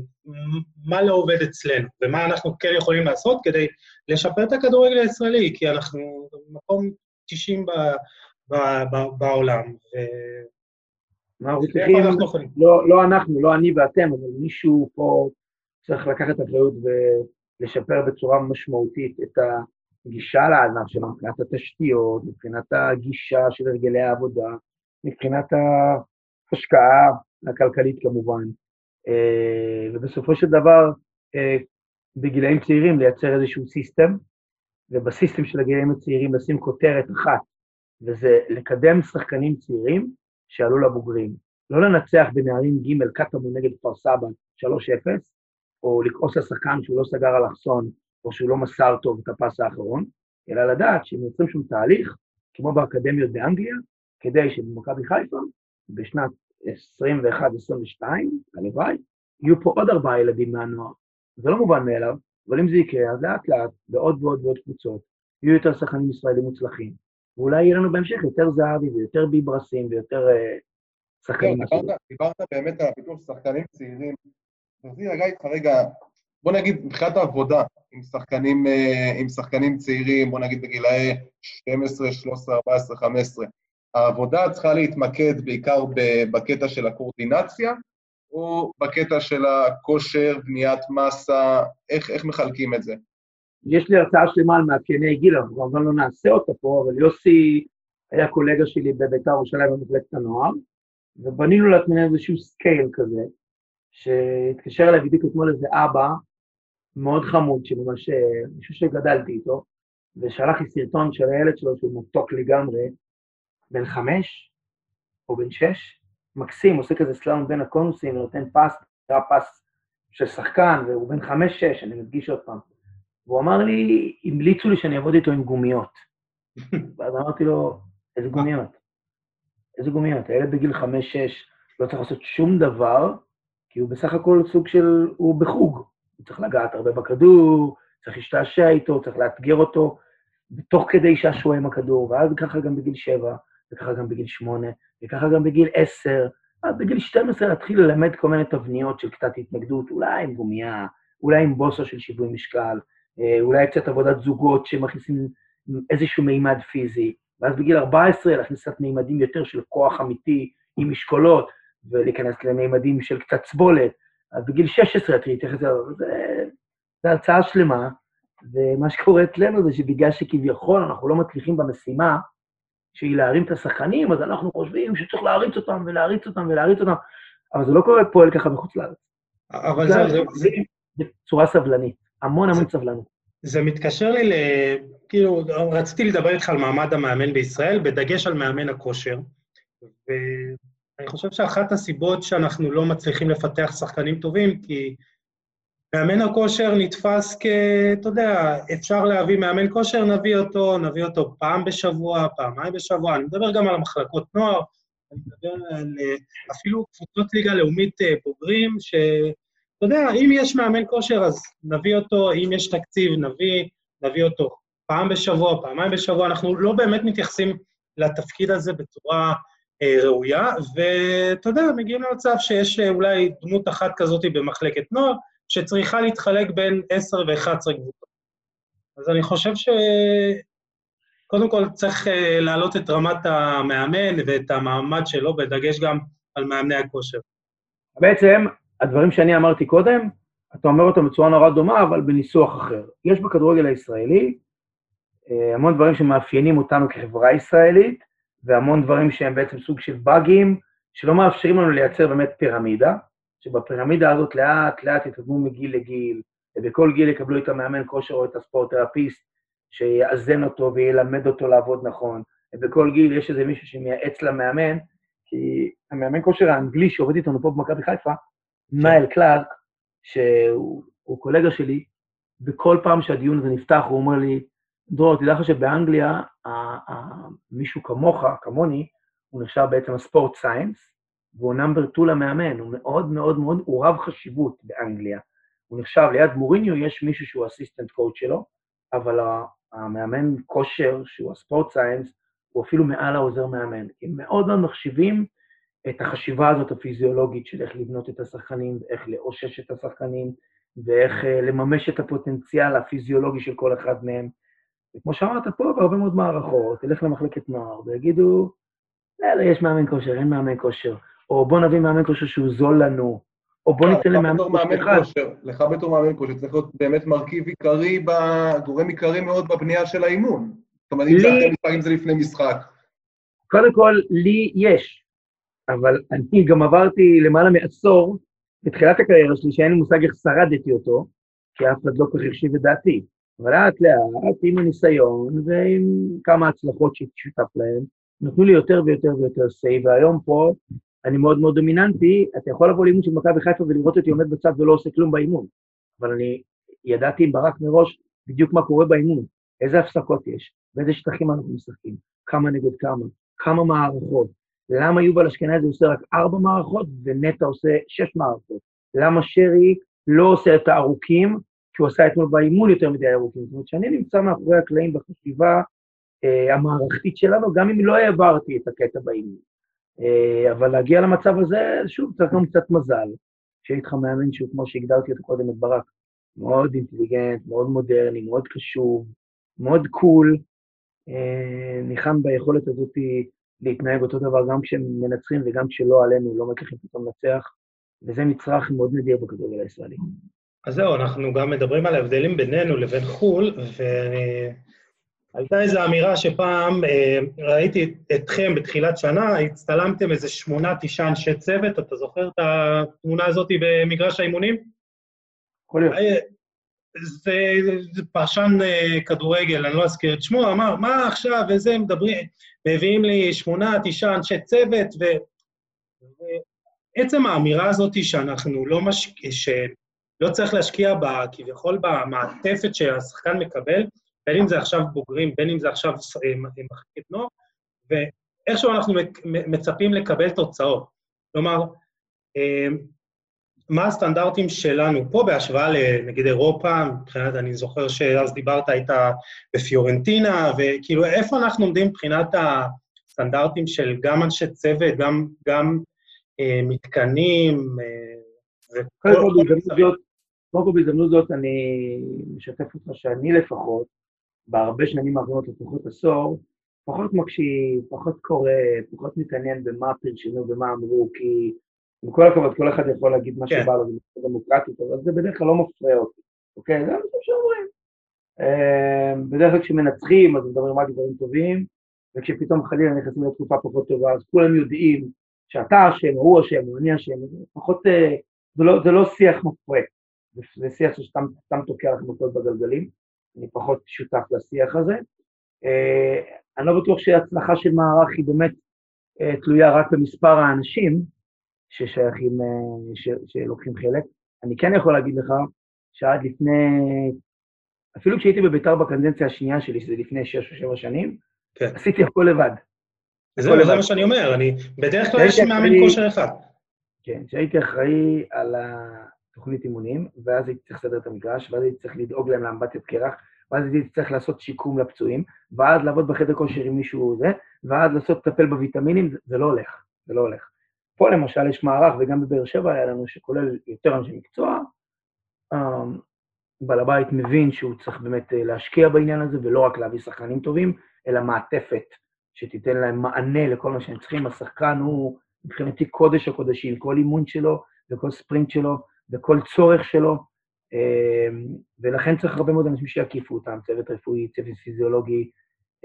Speaker 1: מה לא עובד אצלנו, ומה אנחנו כן יכולים לעשות כדי לשפר את הכדורגל הישראלי, כי אנחנו במקום 90 ב, ב, ב, בעולם. ו...
Speaker 2: אנחנו צריכים, לא, לא אנחנו, לא אני ואתם, אבל מישהו פה צריך לקחת אחריות ולשפר בצורה משמעותית את הגישה לענף שלנו, מבחינת התשתיות, מבחינת הגישה של הרגלי העבודה, מבחינת ההשקעה הכלכלית כמובן. אה, ובסופו של דבר, אה, בגילאים צעירים לייצר איזשהו סיסטם, ובסיסטם של הגילאים הצעירים לשים כותרת אחת, וזה לקדם שחקנים צעירים שעלו לבוגרים. לא לנצח בנערים ג' קטמון נגד כפר סבא 3-0, או לכעוס לשחקן שהוא לא סגר אלכסון, או שהוא לא מסר טוב את הפס האחרון, אלא לדעת שהם יוצרים שם תהליך, כמו באקדמיות באנגליה, כדי שבמכבי חיפה, בשנת 21-22, הלוואי, יהיו פה עוד ארבעה ילדים מהנוער. זה לא מובן מאליו, אבל אם זה יקרה, אז לאט לאט, בעוד ועוד ועוד קבוצות, יהיו יותר שחקנים ישראלים מוצלחים. ואולי יהיה לנו בהמשך יותר זהבי ויותר ביברסים ויותר uh, שחקנים.
Speaker 3: כן, דיברת, באמת על הפיתוח שחקנים צעירים. רציתי רגע איתך רגע, בוא נגיד מבחינת העבודה עם שחקנים, אה, עם שחקנים צעירים, בוא נגיד בגילאי 12, 13, 14, 15, העבודה צריכה להתמקד בעיקר בקטע של הקורדינציה, או בקטע של הכושר, בניית מסה, איך, איך מחלקים את זה?
Speaker 2: יש לי הרצאה שלמה על מאפייני גיל, אנחנו כמובן לא נעשה אותה פה, אבל יוסי היה קולגה שלי בביתר ירושלים במחלקת הנוער, ובנינו לעצמנו איזשהו scale כזה, שהתקשר אליי בדיוק אתמול איזה אבא מאוד חמוד, שממש, מישהו שגדלתי איתו, ושלח לי סרטון של הילד שלו, שהוא מתוק לגמרי, בן חמש או בן שש, מקסים, עושה כזה סלאם בין הקונוסים, ונותן פס, נראה פס של שחקן, והוא בן חמש-שש, אני מדגיש עוד פעם. והוא אמר לי, המליצו לי שאני אעבוד איתו עם גומיות. ואז אמרתי לו, איזה גומיות? איזה גומיות? הילד בגיל חמש-שש לא צריך לעשות שום דבר, כי הוא בסך הכל סוג של, הוא בחוג. הוא צריך לגעת הרבה בכדור, צריך להשתעשע איתו, צריך לאתגר אותו, תוך כדי שעשוע עם הכדור, ואז ככה גם בגיל שבע, וככה גם בגיל שמונה, וככה גם בגיל עשר, אז בגיל 12 להתחיל ללמד כל מיני תבניות של קצת התנגדות, אולי עם גומייה, אולי עם בוסו של שיווי משקל, אה, אולי קצת עבודת זוגות שמכניסים איזשהו מימד פיזי, ואז בגיל 14 להכניס קצת מימדים יותר של כוח אמיתי עם משקולות, ולהיכנס למימדים של קצת סבולת, אז בגיל 16 להתחיל להתייחס אליו, זו הרצאה שלמה, ומה שקורה אצלנו זה שבגלל שכביכול אנחנו לא מצליחים במשימה, שהיא להרים את השחקנים, אז אנחנו חושבים שצריך להריץ אותם ולהריץ אותם ולהריץ אותם, אבל זה לא קורה פועל ככה בחוץ לארץ.
Speaker 1: אבל זה... זה... זה...
Speaker 2: בצורה סבלנית, המון המון סבלנות.
Speaker 1: זה מתקשר לי ל... כאילו, רציתי לדבר איתך על מעמד המאמן בישראל, בדגש על מאמן הכושר. ואני חושב שאחת הסיבות שאנחנו לא מצליחים לפתח שחקנים טובים, כי מאמן הכושר נתפס כ... אתה יודע, אפשר להביא מאמן כושר, נביא אותו, נביא אותו פעם בשבוע, פעמיים בשבוע. אני מדבר גם על המחלקות נוער, אני מדבר על אה, אפילו קבוצות ליגה לאומית אה, בוגרים, שאתה יודע, אם יש מאמן כושר, אז נביא אותו, אם יש תקציב, נביא, נביא אותו פעם בשבוע, פעמיים בשבוע. אנחנו לא באמת מתייחסים לתפקיד הזה בצורה אה, ראויה, ואתה יודע, מגיעים למצב שיש אה, אולי דמות אחת כזאת במחלקת נוער, שצריכה להתחלק בין 10 ו-11 קבוצות. אז אני חושב שקודם כל צריך אה, להעלות את רמת המאמן ואת המעמד שלו, בדגש גם על מאמני הכושר.
Speaker 2: בעצם, הדברים שאני אמרתי קודם, אתה אומר אותם בצורה נורא דומה, אבל בניסוח אחר. יש בכדורגל הישראלי אה, המון דברים שמאפיינים אותנו כחברה ישראלית, והמון דברים שהם בעצם סוג של באגים, שלא מאפשרים לנו לייצר באמת פירמידה, שבפירמידה הזאת לאט לאט יתקדמו מגיל לגיל, ובכל גיל יקבלו את המאמן כושר או את הספורט-תרפיסט, שיאזן אותו וילמד אותו לעבוד נכון, ובכל גיל יש איזה מישהו שמייעץ למאמן, כי המאמן כושר האנגלי שעובד איתנו פה במכבי חיפה, נייל קלארק, שהוא קולגה שלי, וכל פעם שהדיון הזה נפתח, הוא אומר לי, דרור, תדע לך שבאנגליה, מישהו כמוך, כמוני, הוא נחשב בעצם ה sport science, והוא number 2 למאמן, הוא מאוד מאוד מאוד, הוא רב חשיבות באנגליה. הוא נחשב, ליד מוריניו יש מישהו שהוא assistant coach שלו, אבל המאמן כושר, שהוא ה sport science, הוא אפילו מעל העוזר מאמן. הם מאוד מאוד מחשיבים את החשיבה הזאת הפיזיולוגית של איך לבנות את השחקנים, ואיך לאושש את השחקנים, ואיך אה, לממש את הפוטנציאל הפיזיולוגי של כל אחד מהם. וכמו שאמרת פה, בהרבה מאוד מערכות, תלך למחלקת נוער ויגידו, יש מאמן כושר, אין מאמן כושר, או בוא נביא מאמן כושר שהוא זול לנו, או בוא ניתן למאמן כושר אחד.
Speaker 3: לך בתור מאמן כושר צריך להיות באמת מרכיב עיקרי, גורם עיקרי מאוד בבנייה של האימון. זאת אומרת, אם זה אם זה לפני משחק.
Speaker 2: קודם כל, לי יש, אבל אני גם עברתי למעלה מעשור, בתחילת הקריירה שלי, שאין לי מושג איך שרדתי אותו, כי אף אחד לא כל כך החשיב את דעתי. אבל לאט לאט, עם הניסיון ועם כמה הצלחות שהייתי שותף להן, נתנו לי יותר ויותר ויותר סיי, והיום פה אני מאוד מאוד דומיננטי, אתה יכול לבוא לאימון של מכבי חיפה ולראות אותי עומד בצד ולא עושה כלום באימון, אבל אני ידעתי עם ברק מראש בדיוק מה קורה באימון, איזה הפסקות יש, באיזה שטחים אנחנו משחקים, כמה נגד כמה, כמה מערכות, למה יובל אשכנזי עושה רק ארבע מערכות ונטע עושה שש מערכות, למה שרי לא עושה את הארוכים, שהוא עשה אתמול באימון יותר מדי ארוכים. זאת אומרת, שאני נמצא מאחורי הקלעים בחשיבה אה, המערכתית שלנו, גם אם לא העברתי את הקטע באימון. אה, אבל להגיע למצב הזה, שוב, צריך גם קצת מזל. שיהיה איתך מאמן שהוא, כמו שהגדרתי אותו קודם, את ברק, מאוד אינטליגנט, מאוד מודרני, מאוד קשוב, מאוד קול, אה, ניחן ביכולת הזאת להתנהג אותו דבר גם כשהם מנצחים וגם כשלא עלינו, לא מצליחים פתאום לנצח, וזה מצרך מאוד נדיר בכדורגל הישראלי.
Speaker 1: אז זהו, אנחנו גם מדברים על ההבדלים בינינו לבין חו"ל, ואני הייתה איזו אמירה שפעם אה, ראיתי אתכם בתחילת שנה, הצטלמתם איזה שמונה, תשעה אנשי צוות, אתה זוכר את התמונה הזאת במגרש האימונים?
Speaker 2: יכול להיות. אה,
Speaker 1: זה, זה פרשן אה, כדורגל, אני לא אזכיר את שמו, אמר, מה עכשיו, וזה, מדברים, מביאים לי שמונה, תשעה אנשי צוות, ו... ועצם האמירה הזאת שאנחנו לא משקיעים, שלא צריך להשקיע בה, כביכול במעטפת שהשחקן מקבל, בין אם זה עכשיו בוגרים, בין אם זה עכשיו אה, מחלקת נוער, ואיכשהו אנחנו מצפים לקבל תוצאות. כלומר, אה, מה הסטנדרטים שלנו פה בהשוואה לנגיד אירופה, מבחינת, אני זוכר שאז דיברת, היית בפיורנטינה, וכאילו איפה אנחנו עומדים מבחינת הסטנדרטים של גם אנשי צוות, גם, גם אה, מתקנים,
Speaker 2: אה, קודם כל בהזדמנות זאת אני משתף אותך שאני לפחות, בהרבה שנים האחרונות, לפחות עשור, פחות מקשיב, פחות קורא, פחות מתעניין במה פרשנו, במה אמרו, כי עם כל הכבוד, כל אחד יכול להגיד מה כן. שבא לו, זה דמוקרטית, אבל זה בדרך כלל לא מפריע אותי, אוקיי? זה מה שאומרים. אמ, בדרך כלל כשמנצחים, אז מדברים רק דברים טובים, וכשפתאום חלילה נכנסים לתקופה פחות טובה, אז כולם יודעים שאתה אשם, הוא אשם, או אני אשם, פחות, אה, זה לא, זה לא שיח מפרה, זה שיח שסתם תוקע לך מקלות בגלגלים. אני פחות שותף לשיח הזה. אה, אני לא בטוח שההצלחה של מערך היא באמת אה, תלויה רק במספר האנשים ששייכים, אה, ש, שלוקחים חלק. אני כן יכול להגיד לך שעד לפני, אפילו כשהייתי בביתר בקדנציה השנייה שלי, שזה לפני שש או שבע שנים, כן. עשיתי הכל לבד.
Speaker 1: זהו, זה מה שאני אומר, אני, בדרך כלל יש מאמן כושר אחד.
Speaker 2: כן, כשהייתי אחראי על תוכנית אימונים, ואז הייתי צריך לסדר את המגרש, ואז הייתי צריך לדאוג להם לאמבטיות קרח, ואז הייתי צריך לעשות שיקום לפצועים, ואז לעבוד בחדר כושר עם מישהו זה, ואז לעשות, לטפל בוויטמינים, זה, זה לא הולך, זה לא הולך. פה למשל יש מערך, וגם בבאר שבע היה לנו, שכולל יותר אנשי מקצוע, um, בעל הבית מבין שהוא צריך באמת אה, להשקיע בעניין הזה, ולא רק להביא שחקנים טובים, אלא מעטפת שתיתן להם מענה לכל מה שהם צריכים. השחקן הוא מבחינתי קודש הקודשים, כל אימון שלו וכל ספרינט שלו וכל צורך שלו, אמ, ולכן צריך הרבה מאוד אנשים שיקיפו אותם, צוות רפואי, צוות פיזיולוגי,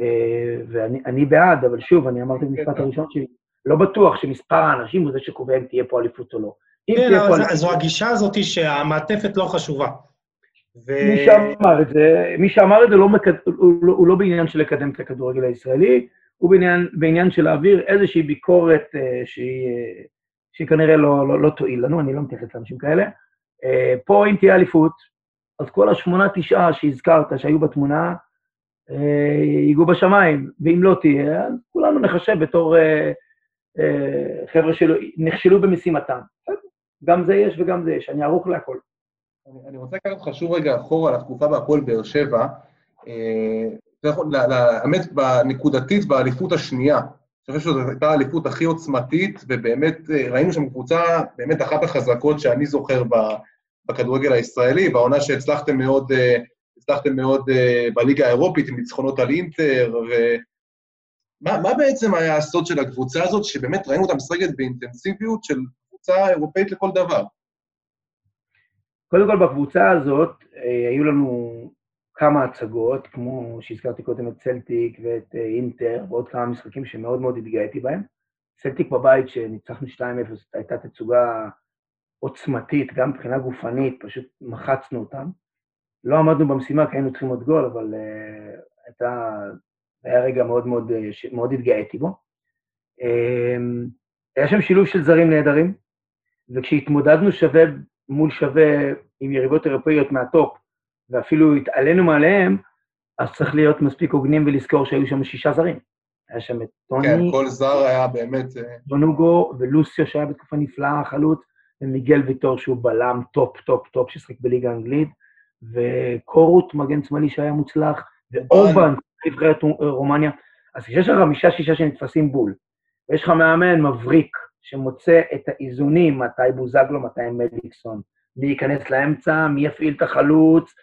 Speaker 2: אה, ואני בעד, אבל שוב, אני אמרתי במשפט כן. הראשון שלי, לא בטוח שמספר האנשים הוא זה שקובע אם תהיה פה אליפות או לא.
Speaker 1: כן, אבל. זו הגישה הזאת שהמעטפת לא חשובה.
Speaker 2: ו... מי שאמר את זה, מי שאמר את זה לא מקד... הוא, לא, הוא לא בעניין של לקדם את הכדורגל הישראלי, הוא בעניין, בעניין של להעביר איזושהי ביקורת אה, שהיא, אה, שהיא כנראה לא, לא, לא תועיל לנו, אני לא מתייחס לאנשים כאלה. אה, פה, אם תהיה אליפות, אז כל השמונה, תשעה שהזכרת, שהיו בתמונה, אה, ייגעו בשמיים, ואם לא תהיה, אז כולנו נחשב בתור אה, חבר'ה שנכשלו במשימתם. גם זה יש וגם זה יש, אני ערוך להכל.
Speaker 3: אני, רוצה לקחת אותך שוב רגע אחורה לתקופה בהפועל באר שבע. האמת, בנקודתית, באליפות השנייה. אני חושב שזו הייתה האליפות הכי עוצמתית, ובאמת ראינו שם קבוצה, באמת אחת החזקות שאני זוכר בכדורגל הישראלי, בעונה שהצלחתם מאוד, הצלחתם מאוד בליגה האירופית עם ניצחונות על אינטר, ומה מה בעצם היה הסוד של הקבוצה הזאת, שבאמת ראינו אותה משחקת באינטנסיביות של קבוצה אירופאית לכל דבר?
Speaker 2: קודם כל, בקבוצה הזאת היו לנו כמה הצגות, כמו שהזכרתי קודם את צלטיק ואת אה, אינטר, ועוד כמה משחקים שמאוד מאוד התגאיתי בהם. צלטיק בבית, שניצחנו 2-0, הייתה תצוגה עוצמתית, גם מבחינה גופנית, פשוט מחצנו אותם. לא עמדנו במשימה כי היינו צריכים עוד גול, אבל uh, הייתה, היה רגע מאוד מאוד, uh, מאוד התגאיתי בו. Um, היה שם שילוב של זרים נהדרים, וכשהתמודדנו שווה מול שווה עם יריבות אירופאיות מהטופ, ואפילו התעלינו מעליהם, אז צריך להיות מספיק הוגנים ולזכור שהיו שם שישה זרים. היה שם את טוני...
Speaker 3: כן, כל זר היה באמת...
Speaker 2: ג'ון אוגו ולוסיו, שהיה בתקופה נפלאה, החלוץ, ומיגל ויטור, שהוא בלם טופ, טופ, טופ, ששחק בליגה האנגלית, וקורהוט, מגן שמאלי שהיה מוצלח, והובאן, נבחרת רומניה. אז יש לך חמישה-שישה שנתפסים בול, ויש לך מאמן מבריק, שמוצא את האיזונים, מתי בוזגלו, מתי מליקסון, מי ייכנס לאמצע, מי יפעיל את החלוץ,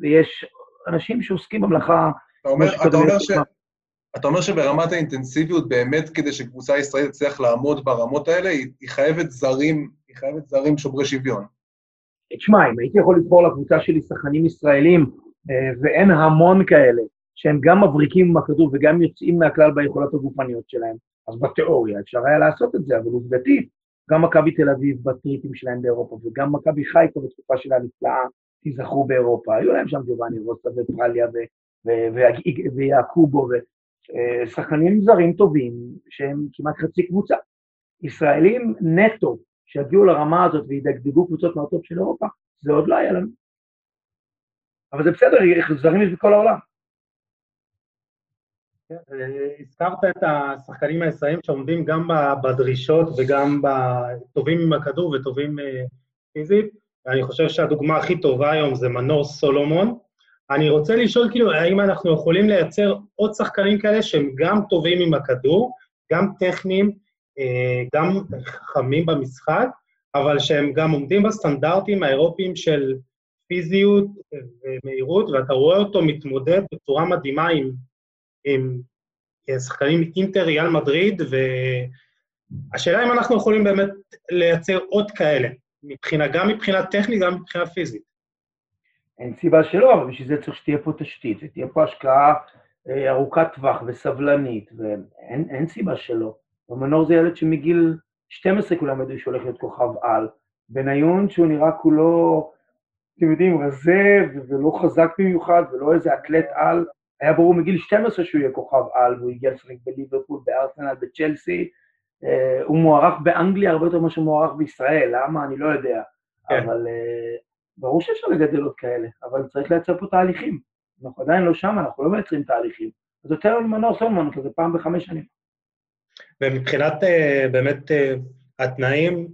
Speaker 2: ויש אנשים שעוסקים במלאכה.
Speaker 3: אתה אומר, אתה אומר, ש... אתה אומר שברמת האינטנסיביות, באמת כדי שקבוצה ישראלית תצליח לעמוד ברמות האלה, היא, היא חייבת זרים, היא חייבת זרים שוברי שוויון.
Speaker 2: תשמע, אם הייתי יכול לבחור לקבוצה שלי שחקנים ישראלים, אה, ואין המון כאלה, שהם גם מבריקים עם הכדור וגם יוצאים מהכלל ביכולות הגופניות שלהם, אז בתיאוריה אפשר היה לעשות את זה, אבל עובדתית, גם מכבי תל אביב בטריפים שלהם באירופה, וגם מכבי חיפה בתקופה שלה נפלאה, תיזכרו באירופה. היו להם שם ג'ובאני רוסה ופרליה ויעקובו, ושחקנים זרים טובים שהם כמעט חצי קבוצה. ישראלים נטו שיגיעו לרמה הזאת וידגדגו קבוצות מהטופ של אירופה, זה עוד לא היה לנו. אבל זה בסדר, זרים יש בכל העולם.
Speaker 1: כן, הזכרת את השחקנים הישראלים שעומדים גם בדרישות וגם טובים עם הכדור וטובים אה, פיזית. אני חושב שהדוגמה הכי טובה היום זה מנור סולומון. אני רוצה לשאול, כאילו, האם אנחנו יכולים לייצר עוד שחקנים כאלה שהם גם טובים עם הכדור, גם טכניים, אה, גם חכמים במשחק, אבל שהם גם עומדים בסטנדרטים האירופיים של פיזיות ומהירות, ואתה רואה אותו מתמודד בצורה מדהימה עם, עם שחקנים אינטר, ריאל מדריד, והשאלה אם אנחנו יכולים באמת לייצר עוד כאלה. מבחינה, גם מבחינה טכנית, גם מבחינה פיזית.
Speaker 2: אין סיבה שלא, אבל בשביל זה צריך שתהיה פה תשתית, ותהיה פה השקעה אה, ארוכת טווח וסבלנית, ואין סיבה שלא. ומנור זה ילד שמגיל 12 כולם ידעו שהוא להיות כוכב על. בניון, שהוא נראה כולו, אתם יודעים, רזה ולא חזק במיוחד, ולא איזה אתלט על, היה ברור מגיל 12 שהוא יהיה כוכב על, והוא הגיע לשחק בליברפול, בארסנל, בצ'לסי, הוא מוערך באנגליה הרבה יותר ממה שהוא מוערך בישראל, למה? אני לא יודע. כן. אבל אה, ברור שאפשר לגדל עוד כאלה, אבל צריך לייצר פה תהליכים. אנחנו עדיין לא שם, אנחנו לא מייצרים תהליכים. אז יותר מנור סולמן כזה פעם בחמש שנים.
Speaker 1: ומבחינת אה, באמת התנאים,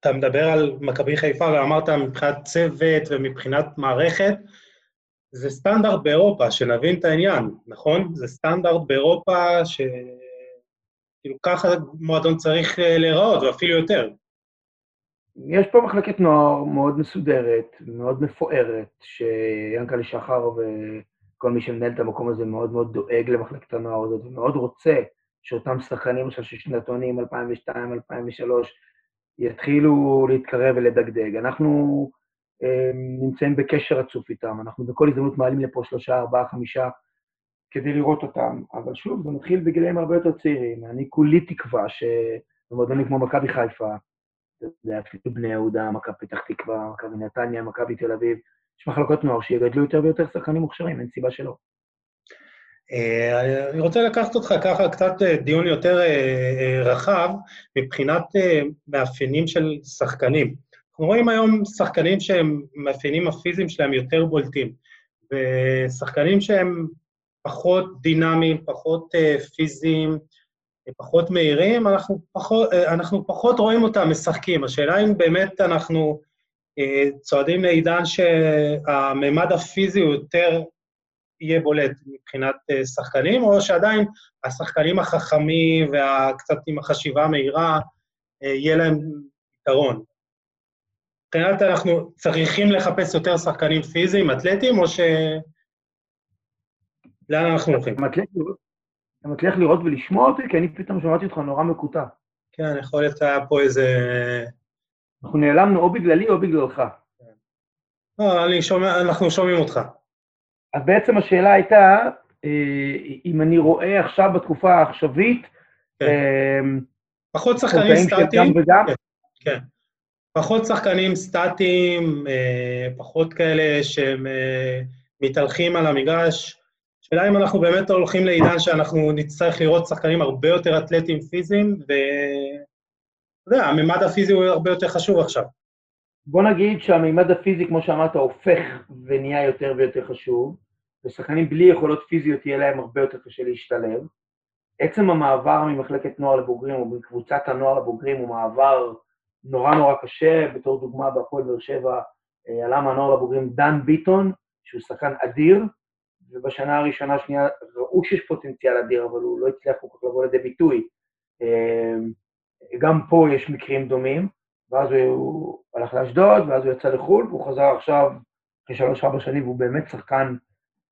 Speaker 1: אתה מדבר על מכבי חיפה ואמרת מבחינת צוות ומבחינת מערכת, זה סטנדרט באירופה, שנבין את העניין, נכון? זה סטנדרט באירופה ש... כאילו, ככה מועדון צריך אה, להיראות, ואפילו יותר.
Speaker 2: יש פה מחלקת נוער מאוד מסודרת, מאוד מפוארת, שיענקלה שחר וכל מי שמנהל את המקום הזה מאוד מאוד דואג למחלקת הנוער הזאת, ומאוד רוצה שאותם שחקנים של שנתונים 2002, 2003, יתחילו להתקרב ולדגדג. אנחנו אה, נמצאים בקשר רצוף איתם, אנחנו בכל הזדמנות מעלים לפה שלושה, ארבעה, חמישה כדי לראות אותם. אבל שוב, זה מתחיל בגילאים הרבה יותר צעירים. אני כולי תקווה שבמועדונים כמו מכבי חיפה, זה אפילו בני יהודה, מכבי פתח תקווה, מכבי נתניה, מכבי תל אביב, יש מחלקות נוער שיגדלו יותר ויותר שחקנים מוכשרים, אין סיבה שלא.
Speaker 1: אה, אני רוצה לקחת אותך ככה קצת אה, דיון יותר אה, רחב מבחינת מאפיינים של שחקנים. אנחנו רואים היום שחקנים שהם, מאפיינים הפיזיים שלהם יותר בולטים, ושחקנים שהם פחות דינמיים, פחות פיזיים, פחות מהירים, אנחנו פחות, אנחנו פחות רואים אותם משחקים. השאלה אם באמת אנחנו צועדים לעידן שהממד הפיזי הוא יותר יהיה בולט מבחינת אה, שחקנים, או שעדיין השחקנים החכמים והקצת עם החשיבה המהירה, אה, יהיה להם יתרון. מבחינת אנחנו צריכים לחפש יותר שחקנים פיזיים, אתלטיים, או ש... לאן אנחנו הולכים?
Speaker 2: אתה מצליח לראות ולשמוע אותי? כי אני פתאום שמעתי אותך נורא מקוטע.
Speaker 1: כן, יכול להיות שהיה פה איזה...
Speaker 2: אנחנו נעלמנו או בגללי או בגללך.
Speaker 1: לא, אני שומע, אנחנו שומעים אותך.
Speaker 2: אז בעצם השאלה הייתה, אה, אם אני רואה עכשיו בתקופה העכשווית, כן. אה,
Speaker 1: פחות שחקנים סטטיים, כן, כן. פחות שחקנים סטטיים, אה, פחות כאלה שהם מתהלכים על המגרש. השאלה אם אנחנו באמת הולכים לעידן שאנחנו נצטרך לראות שחקנים הרבה יותר אתלטיים פיזיים, ואתה יודע, הממד הפיזי הוא הרבה יותר חשוב עכשיו.
Speaker 2: בוא נגיד שהמימד הפיזי, כמו שאמרת, הופך ונהיה יותר ויותר חשוב, ושחקנים בלי יכולות פיזיות יהיה להם הרבה יותר קשה להשתלב. עצם המעבר ממחלקת נוער לבוגרים או מקבוצת הנוער לבוגרים הוא מעבר נורא נורא קשה, בתור דוגמה בהפועל באר שבע אה, עלה מהנוער לבוגרים דן ביטון, שהוא שחקן אדיר, ובשנה הראשונה, השנייה, ראו שיש פוטנציאל אדיר, אבל הוא לא הצליח כל כך לבוא לידי ביטוי. אה, גם פה יש מקרים דומים. ואז הוא הלך לאשדוד, ואז הוא יצא לחו"ל, והוא חזר עכשיו, אחרי שלוש-ארבע שנים, והוא באמת שחקן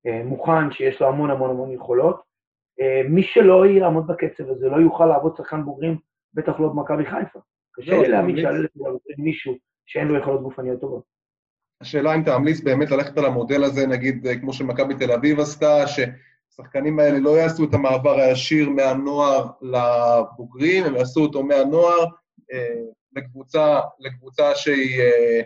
Speaker 2: אה, מוכן, שיש לו המון המון המון יכולות. אה, מי שלא יעמוד בקצב הזה, לא יוכל לעבוד שחקן בוגרים, בטח לא במכבי חיפה. קשה לא, לי להאמין שעלה מישהו שאין לו יכולות גופניות טובות.
Speaker 3: השאלה אם תמליץ באמת ללכת על המודל הזה, נגיד, אה, כמו שמכבי תל אביב עשתה, שהשחקנים האלה לא יעשו את המעבר הישיר מהנוער לבוגרים, הם יעשו אותו מהנוער לקבוצה, לקבוצה שהיא אה,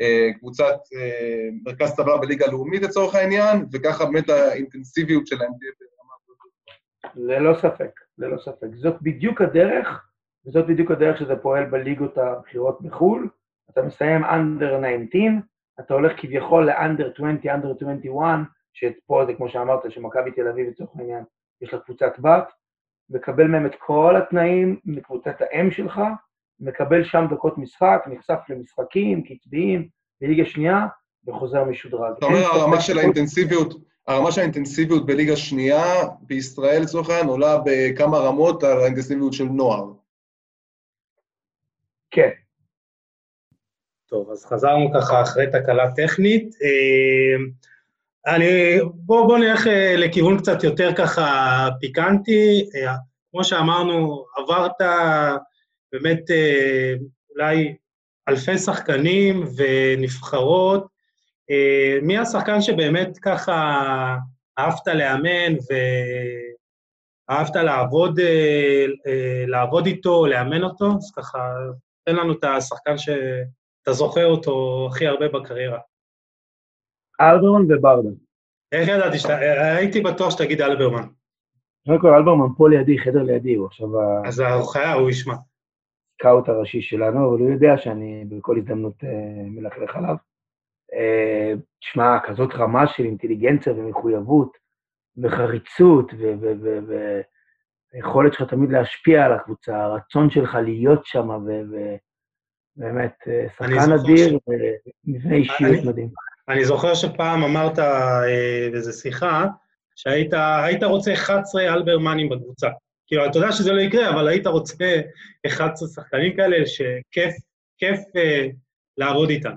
Speaker 3: אה, קבוצת אה, מרכז טבלה בליגה הלאומית לצורך העניין, וככה באמת האינטנסיביות שלהם תהיה ברמה
Speaker 2: הזאת. ללא ספק, ללא ספק. זאת בדיוק הדרך, וזאת בדיוק הדרך שזה פועל בליגות הבכירות בחו"ל. אתה מסיים under 19, אתה הולך כביכול ל-under 20, under 21, שפה זה כמו שאמרת, שמכבי תל אביב לצורך העניין, יש לה קבוצת בת, מקבל מהם את כל התנאים מקבוצת האם שלך, מקבל שם דקות משחק, נחשף למשחקים, קצביים, בליגה שנייה, וחוזר משודרג.
Speaker 3: אתה אומר, הרמה של האינטנסיביות, הרמה של האינטנסיביות בליגה שנייה בישראל, לצורך העניין, עולה בכמה רמות על האינטנסיביות של נוער.
Speaker 2: כן.
Speaker 1: טוב, אז חזרנו ככה אחרי תקלה טכנית. אה, אני, בוא, בוא נלך אה, לכיוון קצת יותר ככה פיקנטי. אה, כמו שאמרנו, עברת באמת אולי אלפי שחקנים ונבחרות. מי השחקן שבאמת ככה אהבת לאמן ואהבת לעבוד, לעבוד איתו, לאמן אותו? אז ככה, תן לנו את השחקן שאתה זוכר אותו הכי הרבה בקריירה.
Speaker 2: אלברמן וברדה.
Speaker 1: איך ידעתי שאתה... הייתי בטוח שתגיד אלברמן.
Speaker 2: קודם כל, אלברמן פה לידי, חדר לידי, הוא עכשיו...
Speaker 1: אז הוא חייב, הוא ישמע.
Speaker 2: הסקאוט הראשי שלנו, אבל הוא יודע שאני בכל הזדמנות אה, מלכלך עליו. אה, תשמע, כזאת רמה של אינטליגנציה ומחויבות וחריצות ויכולת שלך תמיד להשפיע על הקבוצה, הרצון שלך להיות שם, ובאמת, אה, שחקן אדיר ומבנה אישיות מדהים.
Speaker 1: אני זוכר שפעם אמרת באיזו שיחה, שהיית רוצה 11 אלברמנים בקבוצה. כאילו, אתה יודע שזה לא יקרה, אבל היית רוצה 11 שחקנים כאלה שכיף, כיף אה, לעבוד איתם.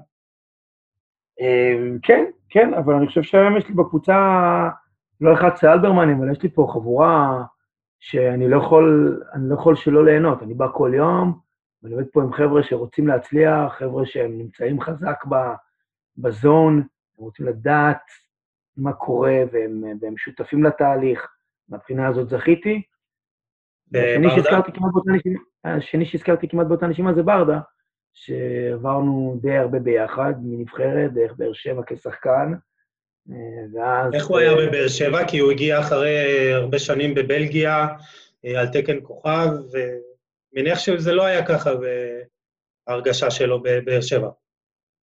Speaker 2: אמ, כן, כן, אבל אני חושב שהיום יש לי בקבוצה לא 11 אלברמנים, אבל יש לי פה חבורה שאני לא יכול, אני לא יכול שלא ליהנות. אני בא כל יום, ואני עובד פה עם חבר'ה שרוצים להצליח, חבר'ה שהם נמצאים חזק בזון, הם רוצים לדעת מה קורה, והם, והם שותפים לתהליך. מהבחינה הזאת זכיתי. השני שהזכרתי כמעט באותה נשימה, השני שהזכרתי כמעט באותה נשימה זה ברדה, שעברנו די הרבה ביחד, מנבחרת, דרך באר שבע כשחקן, אה, ואז...
Speaker 1: איך הוא היה בבאר שבע? כי הוא הגיע אחרי הרבה שנים בבלגיה, אה, על תקן כוכב, ומניח שזה לא היה ככה בהרגשה שלו בבאר שבע.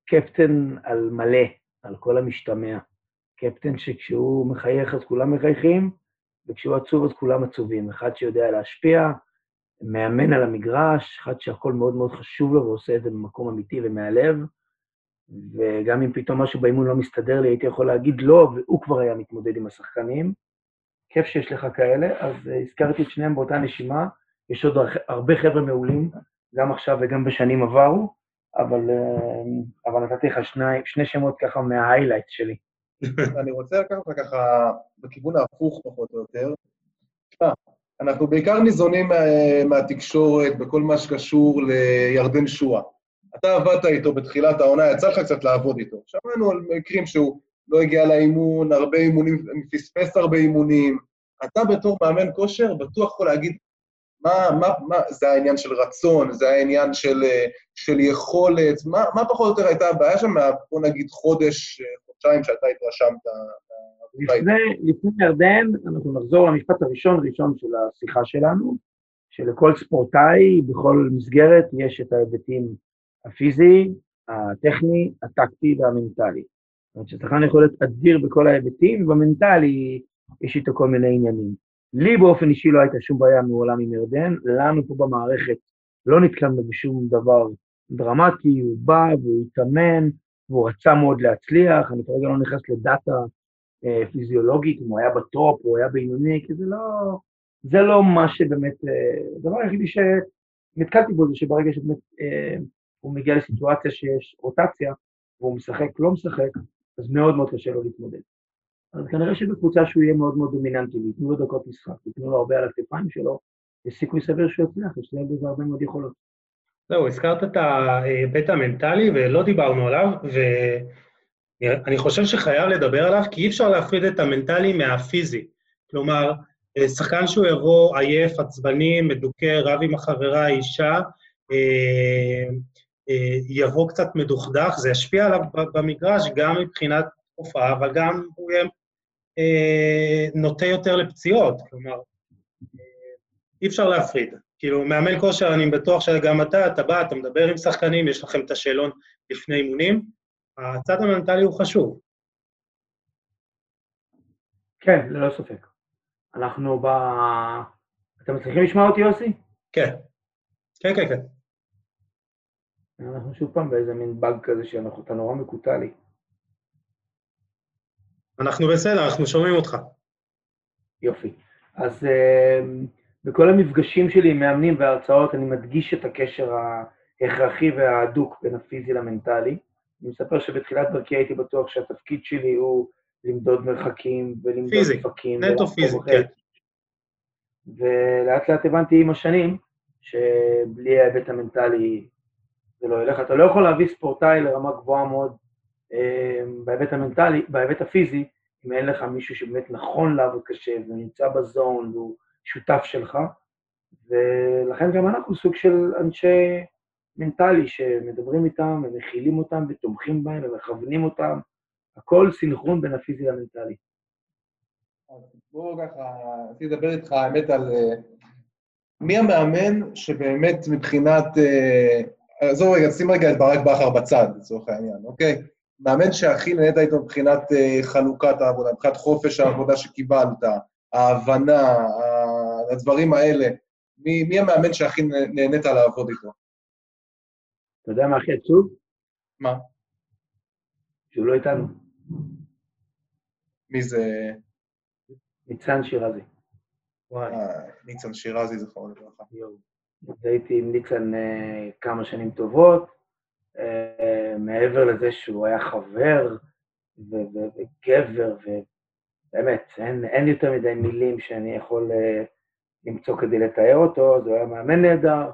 Speaker 2: קפטן על מלא, על כל המשתמע. קפטן שכשהוא מחייך אז כולם מחייכים, וכשהוא עצוב אז כולם עצובים. אחד שיודע להשפיע, מאמן על המגרש, אחד שהכל מאוד מאוד חשוב לו ועושה את זה במקום אמיתי ומהלב, וגם אם פתאום משהו באימון לא מסתדר לי, הייתי יכול להגיד לא, והוא כבר היה מתמודד עם השחקנים. כיף שיש לך כאלה, אז uh, הזכרתי את שניהם באותה נשימה. יש עוד הרבה חבר'ה מעולים, גם עכשיו וגם בשנים עברו, אבל, uh, אבל נתתי לך שני, שני שמות ככה מההיילייט שלי.
Speaker 3: אני רוצה לקחת אותך ככה בכיוון ההפוך פחות או יותר. אנחנו בעיקר ניזונים מה, מהתקשורת בכל מה שקשור לירדן שואה. אתה עבדת איתו בתחילת העונה, יצא לך קצת לעבוד איתו. שמענו על מקרים שהוא לא הגיע לאימון, הרבה אימונים, פספס הרבה אימונים. אתה בתור מאמן כושר בטוח יכול להגיד מה, מה, מה, זה העניין של רצון, זה העניין של, של יכולת, מה, מה פחות או יותר הייתה הבעיה שם, בוא נגיד חודש, חודשיים שאתה התרשמת?
Speaker 2: לפני, לפני ירדן, אנחנו נחזור למשפט הראשון ראשון של השיחה שלנו, שלכל ספורטאי בכל מסגרת יש את ההיבטים הפיזי, הטכני, הטקטי והמנטלי. זאת אומרת ששחקן יכול להיות אדיר בכל ההיבטים, ובמנטלי יש איתו כל מיני עניינים. לי באופן אישי לא הייתה שום בעיה מעולם עם ירדן, לנו פה במערכת לא נתקלנו בשום דבר דרמטי, הוא בא והוא התאמן, והוא רצה מאוד להצליח, אני כרגע לא נכנס לדאטה אה, פיזיולוגית, אם הוא היה בטופ או היה בינוני, כי זה לא, זה לא מה שבאמת, אה, הדבר היחידי שנתקלתי בו זה שברגע שבאמת אה, הוא מגיע לסיטואציה שיש רוטציה, והוא משחק, לא משחק, אז מאוד מאוד קשה לו להתמודד. אז כנראה שבקבוצה שהוא יהיה מאוד מאוד דומיננטי, וייתנו לו דקות משחק, וייתנו לו הרבה על הכתפיים שלו, יש סיכוי סביר שהוא יצליח, יש להם בזה הרבה מאוד יכולות.
Speaker 1: זהו, הזכרת את ההיבט המנטלי ולא דיברנו עליו, ואני חושב שחייב לדבר עליו, כי אי אפשר להפריד את המנטלי מהפיזי. כלומר, שחקן שהוא יבוא עייף, עצבני, מדוכא, רב עם החברה, אה, יבוא קצת מדוכדך, זה ישפיע עליו במגרש גם מבחינת הופעה, אבל גם הוא יהיה אה, נוטה יותר לפציעות. כלומר, אי אפשר להפריד. כאילו, מאמן כושר, אני בטוח שגם אתה, אתה בא, אתה מדבר עם שחקנים, יש לכם את השאלון לפני אימונים. הצד המנטלי הוא חשוב.
Speaker 2: כן, ללא ספק. אנחנו ב... אתם מצליחים לשמוע אותי, יוסי?
Speaker 1: כן. כן, כן, כן.
Speaker 2: אנחנו שוב פעם באיזה מין באג כזה שאנחנו, אתה נורא מקוטע לי.
Speaker 1: אנחנו בסדר, אנחנו שומעים אותך.
Speaker 2: יופי. אז uh, בכל המפגשים שלי עם מאמנים והרצאות אני מדגיש את הקשר ההכרחי וההדוק בין הפיזי למנטלי. אני מספר שבתחילת דרכי הייתי בטוח שהתפקיד שלי הוא למדוד מרחקים ולמדוד
Speaker 1: פיזי, פיזי, נטו פיזי, כן.
Speaker 2: ולאט לאט הבנתי עם השנים שבלי ההיבט המנטלי זה לא ילך. אתה לא יכול להביא ספורטאי לרמה גבוהה מאוד בהיבט המנטלי, בהיבט הפיזי, אם אין לך מישהו שבאמת נכון לעבוד קשה ונמצא בזון והוא שותף שלך, ולכן גם אנחנו סוג של אנשי מנטלי שמדברים איתם ומכילים אותם ותומכים בהם ומכוונים אותם, הכל סינכרון בין הפיזי למנטלי.
Speaker 3: בואו ככה, רציתי לדבר איתך, האמת, על אה, מי המאמן שבאמת מבחינת אה, עזוב רגע, שים רגע את ברק בכר בצד, לצורך העניין, אוקיי? מאמן שהכי נהנית איתו מבחינת uh, חלוקת העבודה, מבחינת חופש העבודה שקיבלת, ההבנה, הדברים האלה. מי, מי המאמן שהכי נהנית לעבוד איתו?
Speaker 2: אתה יודע מה הכי עצוב?
Speaker 3: מה?
Speaker 2: שהוא לא איתנו.
Speaker 3: מי זה?
Speaker 2: ניצן שירזי.
Speaker 3: וואי, ניצן שירזי, זכרו לברכה.
Speaker 2: הייתי עם ניקסן uh, כמה שנים טובות, מעבר לזה שהוא היה חבר וגבר, ובאמת, אין, אין יותר מדי מילים שאני יכול uh, למצוא כדי לתאר אותו, אז הוא היה מאמן נהדר,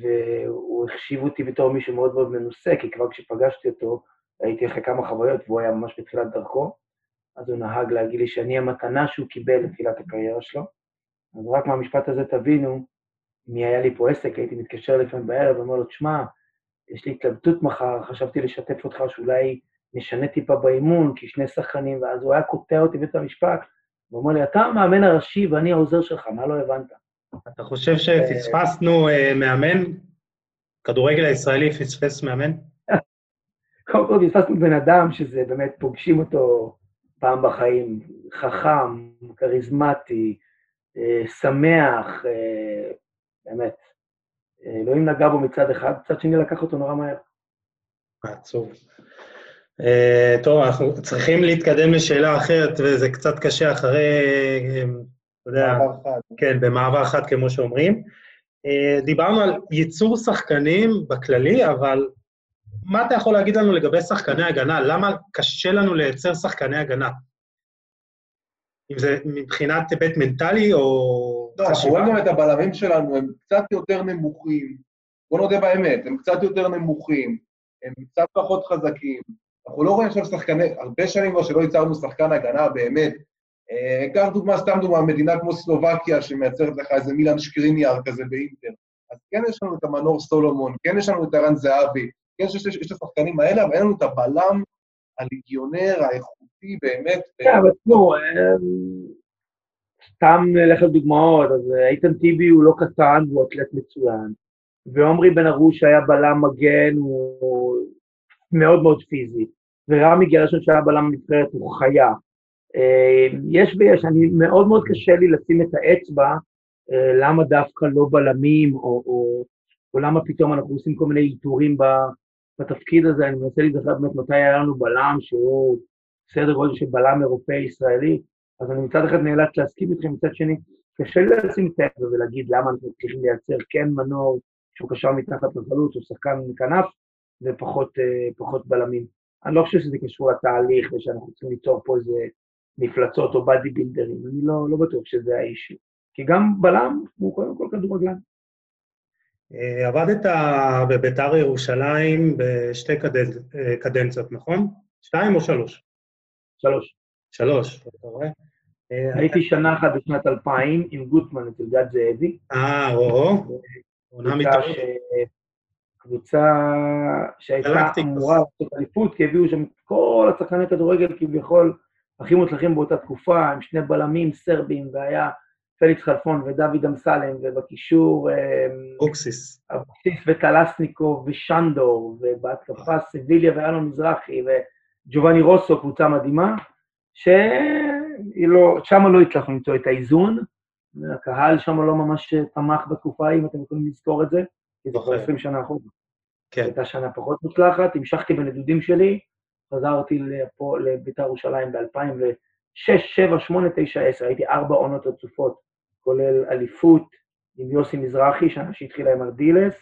Speaker 2: והוא החשיב אותי בתור מישהו מאוד מאוד מנוסה, כי כבר כשפגשתי אותו, הייתי אחרי כמה חוויות, והוא היה ממש בתחילת דרכו, אז הוא נהג להגיד לי שאני המתנה שהוא קיבל לתחילת הקריירה שלו. אז רק מהמשפט הזה תבינו אם היה לי פה עסק, הייתי מתקשר לפעמים בערב ואומר לו, תשמע, יש לי התלבטות מחר, חשבתי לשתף אותך שאולי נשנה טיפה באימון, כי שני שחקנים, ואז הוא היה קוטע אותי בבית המשפט, הוא אומר לי, אתה המאמן הראשי ואני העוזר שלך, מה לא הבנת?
Speaker 1: אתה חושב שפספסנו אה, מאמן? כדורגל הישראלי פספס מאמן?
Speaker 2: קודם כל פספסנו בן אדם שזה באמת, פוגשים אותו פעם בחיים, חכם, כריזמטי, אה, שמח, אה, באמת. אלוהים נגע בו מצד אחד, מצד שני לקח אותו נורא מהר.
Speaker 1: עצוב. Uh, טוב, אנחנו צריכים להתקדם לשאלה אחרת, וזה קצת קשה אחרי, אתה יודע,
Speaker 3: מעבר חד.
Speaker 1: כן, במעבר חד, כמו שאומרים. Uh, דיברנו על ייצור שחקנים בכללי, אבל מה אתה יכול להגיד לנו לגבי שחקני הגנה? למה קשה לנו לייצר שחקני הגנה? אם זה מבחינת היבט מנטלי או
Speaker 3: אנחנו רואים גם את הבלמים שלנו, הם קצת יותר נמוכים. בוא נודה באמת, הם קצת יותר נמוכים, הם קצת פחות חזקים. אנחנו לא רואים עכשיו שחקני, הרבה שנים כבר שלא ייצרנו שחקן הגנה באמת. אה, קח דוגמה, סתם דוגמה, מדינה כמו סלובקיה שמייצרת לך איזה מילן שקריניאר כזה באינטר. אז כן יש לנו את המנור סולומון, כן יש לנו את ערן זהבי, כן יש, יש, יש את השחקנים האלה, אבל אין לנו את הבלם הליגיונר האיכותי באמת.
Speaker 2: כן, אבל תשמעו, אה, סתם נלך לדוגמאות, אז אה, איתן טיבי הוא לא קטן והוא אתלט מצוין, ועומרי בן ארוש היה בלם מגן, הוא מאוד מאוד פיזי, ורמי גרשון שהיה בלם נבחרת הוא חיה. אה, יש ויש, אני מאוד מאוד קשה לי לשים את האצבע אה, למה דווקא לא בלמים, או, או, או למה פתאום אנחנו עושים כל מיני איתורים בתפקיד הזה, אני מנסה להיזכר באמת מתי היה לנו בלם שהוא סדר גודל של בלם אירופאי ישראלי, אז אני מצד אחד נאלץ להסכים איתכם, מצד שני, קשה לי לשים את האצבע ולהגיד למה אנחנו צריכים לייצר כן מנור שהוא קשר מתחת לחלוץ, או שחקן מכנף, ופחות uh, בלמים. אני לא חושב שזה קשור לתהליך ושאנחנו צריכים ליצור פה איזה מפלצות או באדי בילדרים, אני לא, לא בטוח שזה האישי. כי גם בלם הוא קודם כל כדורגלן.
Speaker 1: אה, עבדת בביתר ירושלים בשתי קדנצ... אה, קדנציות, נכון? שתיים או שלוש?
Speaker 2: שלוש.
Speaker 1: שלוש, אתה רואה?
Speaker 2: הייתי שנה אחת בשנת 2000 עם גוטמן אצל גד זאבי.
Speaker 1: אה, או-הו. עונה מתארת.
Speaker 2: קבוצה שהייתה אמורה לעשות אליפות, כי הביאו שם את כל השחקני כדורגל כביכול הכי מוצלחים באותה תקופה, עם שני בלמים סרבים, והיה פליקס חלפון ודוד אמסלם, ובקישור...
Speaker 1: אוקסיס.
Speaker 2: אבוקסיס וטלסניקוב ושנדור, ובהתקפה סביליה ואלון מזרחי, וג'ובאני רוסו, קבוצה מדהימה, ששם לא, לא הצלחנו למצוא את האיזון, הקהל שם לא ממש תמך בתקופה ההיא, אם אתם יכולים לזכור את זה, כי זה כבר 20 שנה אחורה.
Speaker 1: כן.
Speaker 2: הייתה שנה פחות מוצלחת, המשכתי בנדודים שלי, חזרתי לפה, לביתר ירושלים ב-2006, 7, 8, 9, 10, הייתי ארבע עונות רצופות, כולל אליפות עם יוסי מזרחי, שנה שהתחילה עם ארדילס,